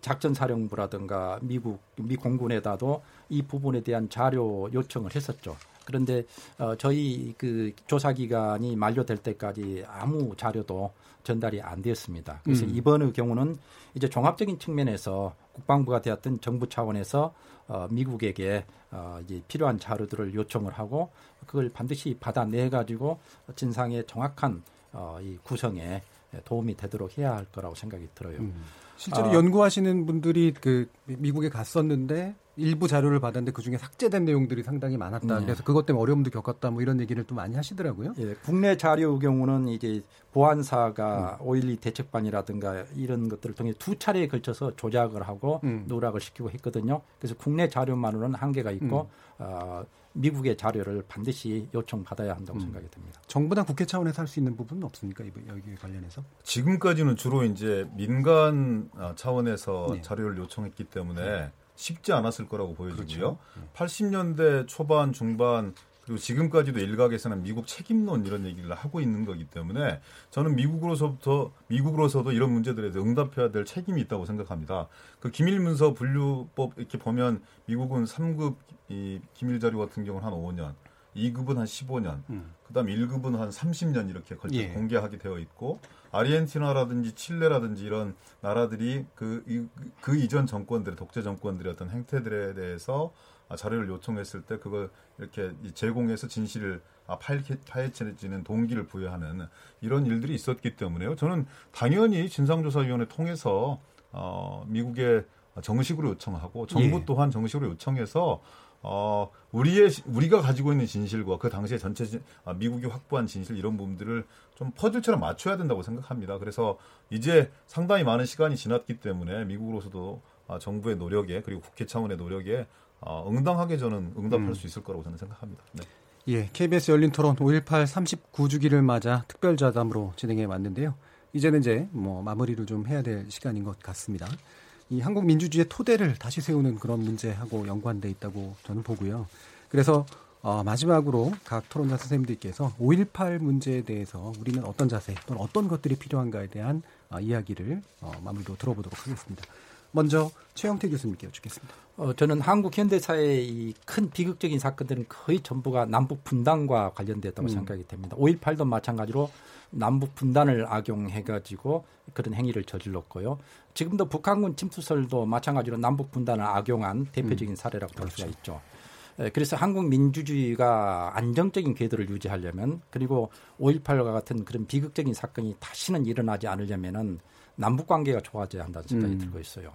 작전 사령부라든가 미국 미 공군에다도 이 부분에 대한 자료 요청을 했었죠. 그런데 어 저희 그 조사 기간이 만료될 때까지 아무 자료도 전달이 안 되었습니다. 그래서 음. 이번의 경우는 이제 종합적인 측면에서 국방부가 되었던 정부 차원에서 어, 미국에게 어, 이제 필요한 자료들을 요청을 하고 그걸 반드시 받아내 가지고 진상의 정확한 어, 이 구성에 도움이 되도록 해야 할 거라고 생각이 들어요. 음. 실제로 아, 연구하시는 분들이 그 미국에 갔었는데 일부 자료를 받았는데 그 중에 삭제된 내용들이 상당히 많았다. 네. 그래서 그것 때문에 어려움도 겪었다. 뭐 이런 얘기를 또 많이 하시더라고요. 예, 국내 자료의 경우는 이제 보안사가 음. 5.12 대책반이라든가 이런 것들을 통해 두 차례에 걸쳐서 조작을 하고 음. 누락을 시키고 했거든요. 그래서 국내 자료만으로는 한계가 있고 음. 어, 미국의 자료를 반드시 요청받아야 한다고 음. 생각이 듭니다. 정부나 국회 차원에서 할 수 있는 부분은 없습니까? 여기 관련해서? 지금까지는 주로 이제 민간 아, 차원에서 네. 자료를 요청했기 때문에 네. 쉽지 않았을 거라고 보여지고요. 그렇죠. 80년대 초반, 중반 그리고 지금까지도 일각에서는 미국 책임론 이런 얘기를 하고 있는 거기 때문에 저는 미국으로서부터 미국으로서도 이런 문제들에 대해 응답해야 될 책임이 있다고 생각합니다. 그 기밀 문서 분류법 이렇게 보면 미국은 3급 이 기밀 자료 같은 경우는 한 5년, 2급은 한 15년, 음. 그다음 1급은 한 30년 이렇게 걸쳐 예. 공개하게 되어 있고 아르헨티나라든지 칠레라든지 이런 나라들이 그, 이, 그 이전 정권들의 독재 정권들의 어떤 행태들에 대해서 자료를 요청했을 때 그걸 이렇게 제공해서 진실을 아, 파헤쳐지는 동기를 부여하는 이런 일들이 있었기 때문에요. 저는 당연히 진상조사위원회 통해서 어, 미국에 정식으로 요청하고 정부 예. 또한 정식으로 요청해서 어, 우리의 우리가 가지고 있는 진실과 그 당시에 전체 아, 미국이 확보한 진실 이런 부분들을 좀 퍼즐처럼 맞춰야 된다고 생각합니다. 그래서 이제 상당히 많은 시간이 지났기 때문에 미국으로서도 아, 정부의 노력에 그리고 국회 차원의 노력에 어, 응당하게 저는 응답할 음. 수 있을 거라고 저는 생각합니다. 네. 예, KBS 열린 토론 5.18 39주기를 맞아 특별자담으로 진행해 왔는데요. 이제는 이제 뭐 마무리를 좀 해야 될 시간인 것 같습니다. 이 한국 민주주의의 토대를 다시 세우는 그런 문제하고 연관돼 있다고 저는 보고요. 그래서 어, 마지막으로 각 토론자 선생님들께서 5.18 문제에 대해서 우리는 어떤 자세 또는 어떤 것들이 필요한가에 대한 어, 이야기를 어, 마무리로 들어보도록 하겠습니다. 먼저 최영태 교수님께 여쭙겠습니다. 어, 저는 한국 현대사의 이 큰 비극적인 사건들은 거의 전부가 남북 분단과 관련됐다고 음. 생각이 됩니다. 5.18도 마찬가지로 남북 분단을 악용해가지고 그런 행위를 저질렀고요. 지금도 북한군 침투설도 마찬가지로 남북 분단을 악용한 대표적인 음. 사례라고 볼 그렇죠. 수가 있죠. 그래서 한국 민주주의가 안정적인 궤도를 유지하려면 그리고 5.18과 같은 그런 비극적인 사건이 다시는 일어나지 않으려면은 남북 관계가 좋아져야 한다는 생각이 음. 들고 있어요.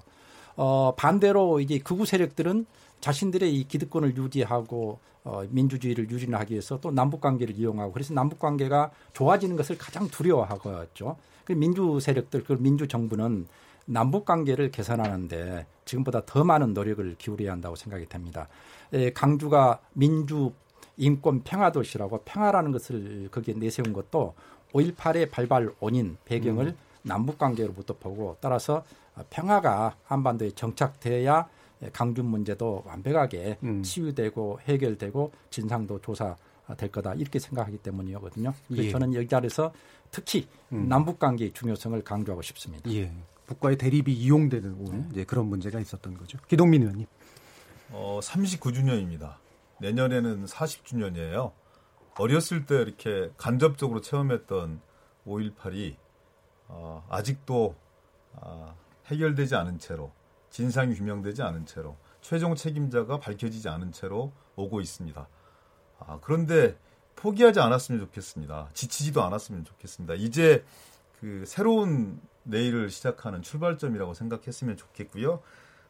어, 반대로 이제 극우 세력들은 자신들의 이 기득권을 유지하고 어, 민주주의를 유지하기 위해서 또 남북 관계를 이용하고 그래서 남북 관계가 좋아지는 것을 가장 두려워하고 있죠. 그 민주 세력들, 그 민주 정부는 남북 관계를 개선하는데 지금보다 더 많은 노력을 기울여야 한다고 생각이 됩니다. 에, 강주가 민주 인권 평화 도시라고 평화라는 것을 거기에 내세운 것도 5.18의 발발 원인 배경을 음. 남북 관계로부터 보고 따라서 평화가 한반도에 정착돼야 강준 문제도 완벽하게 음. 치유되고 해결되고 진상도 조사될 거다 이렇게 생각하기 때문이거든요. 그래서 예. 저는 여기 자리에서 특히 음. 남북 관계의 중요성을 강조하고 싶습니다. 예. 북과의 대립이 이용되는 네. 이제 그런 문제가 있었던 거죠. 기동민 의원님. 어, 39주년입니다. 내년에는 40주년이에요. 어렸을 때 이렇게 간접적으로 체험했던 5.18이 어, 아직도 어, 해결되지 않은 채로 진상이 규명되지 않은 채로 최종 책임자가 밝혀지지 않은 채로 오고 있습니다. 아, 그런데 포기하지 않았으면 좋겠습니다. 지치지도 않았으면 좋겠습니다. 이제 그 새로운 내일을 시작하는 출발점이라고 생각했으면 좋겠고요.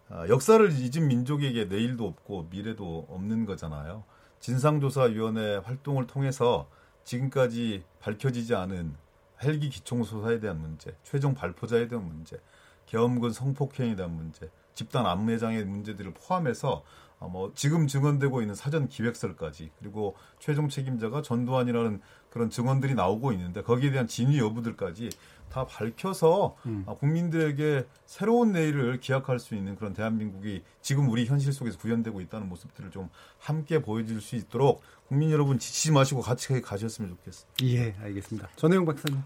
아, 역사를 잊은 민족에게 내일도 없고 미래도 없는 거잖아요. 진상조사위원회 활동을 통해서 지금까지 밝혀지지 않은 헬기 기총소사에 대한 문제, 최종 발포자에 대한 문제, 계엄군 성폭행에 대한 문제, 집단 안매장의 문제들을 포함해서 어, 뭐 지금 증언되고 있는 사전 기획설까지 그리고 최종 책임자가 전두환이라는 그런 증언들이 나오고 있는데 거기에 대한 진위 여부들까지 다 밝혀서 음. 아, 국민들에게 새로운 내일을 기약할 수 있는 그런 대한민국이 지금 우리 현실 속에서 구현되고 있다는 모습들을 좀 함께 보여줄 수 있도록 국민 여러분 지치지 마시고 같이 가셨으면 좋겠습니다. 예, 알겠습니다. 전혜영 박사님.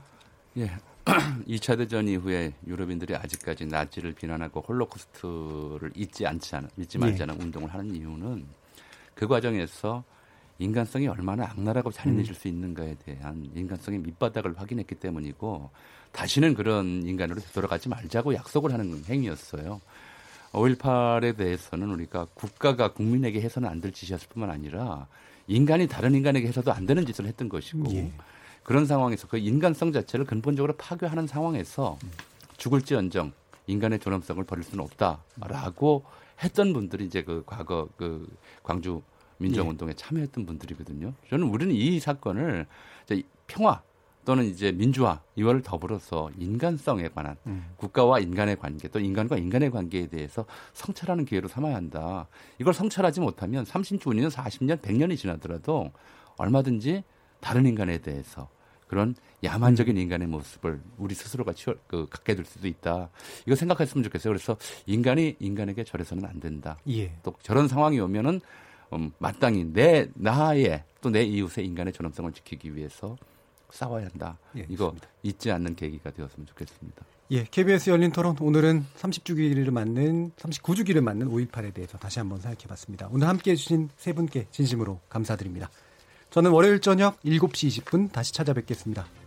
예. 2차 대전 이후에 유럽인들이 아직까지 나치를 비난하고 홀로코스트를 잊지 않지 않은, 잊지 말지 예. 않은 예. 운동을 하는 이유는 그 과정에서 인간성이 얼마나 악랄하고 잔인해질 음. 수 있는가에 대한 인간성의 밑바닥을 확인했기 때문이고 다시는 그런 인간으로 되돌아가지 말자고 약속을 하는 행위였어요. 5.18에 대해서는 우리가 국가가 국민에게 해서는 안 될 짓이었을 뿐만 아니라 인간이 다른 인간에게 해서도 안 되는 짓을 했던 것이고 예. 그런 상황에서 그 인간성 자체를 근본적으로 파괴하는 상황에서 죽을지언정 인간의 존엄성을 버릴 수는 없다라고 했던 분들이 이제 그 과거 그 광주 민정운동에 예. 참여했던 분들이거든요. 저는 우리는 이 사건을 이제 평화 또는 이제 민주화 이와를 더불어서 인간성에 관한 음. 국가와 인간의 관계 또 인간과 인간의 관계에 대해서 성찰하는 기회로 삼아야 한다. 이걸 성찰하지 못하면 30주년, 40년, 100년이 지나더라도 얼마든지 다른 인간에 대해서 그런 야만적인 음. 인간의 모습을 우리 스스로가 치워, 그, 갖게 될 수도 있다. 이거 생각했으면 좋겠어요. 그래서 인간이 인간에게 저래서는 안 된다. 예. 또 저런 상황이 오면은 음, 마땅히 내 나의 또 내 이웃의 인간의 존엄성을 지키기 위해서 싸워야 한다. 예, 이거 좋습니다. 잊지 않는 계기가 되었으면 좋겠습니다. 예, KBS 열린 토론 오늘은 30주기를 맞는 39주기를 맞는 5.18에 대해서 다시 한번 생각해봤습니다. 오늘 함께해 주신 세 분께 진심으로 감사드립니다. 저는 월요일 저녁 7시 20분 다시 찾아뵙겠습니다.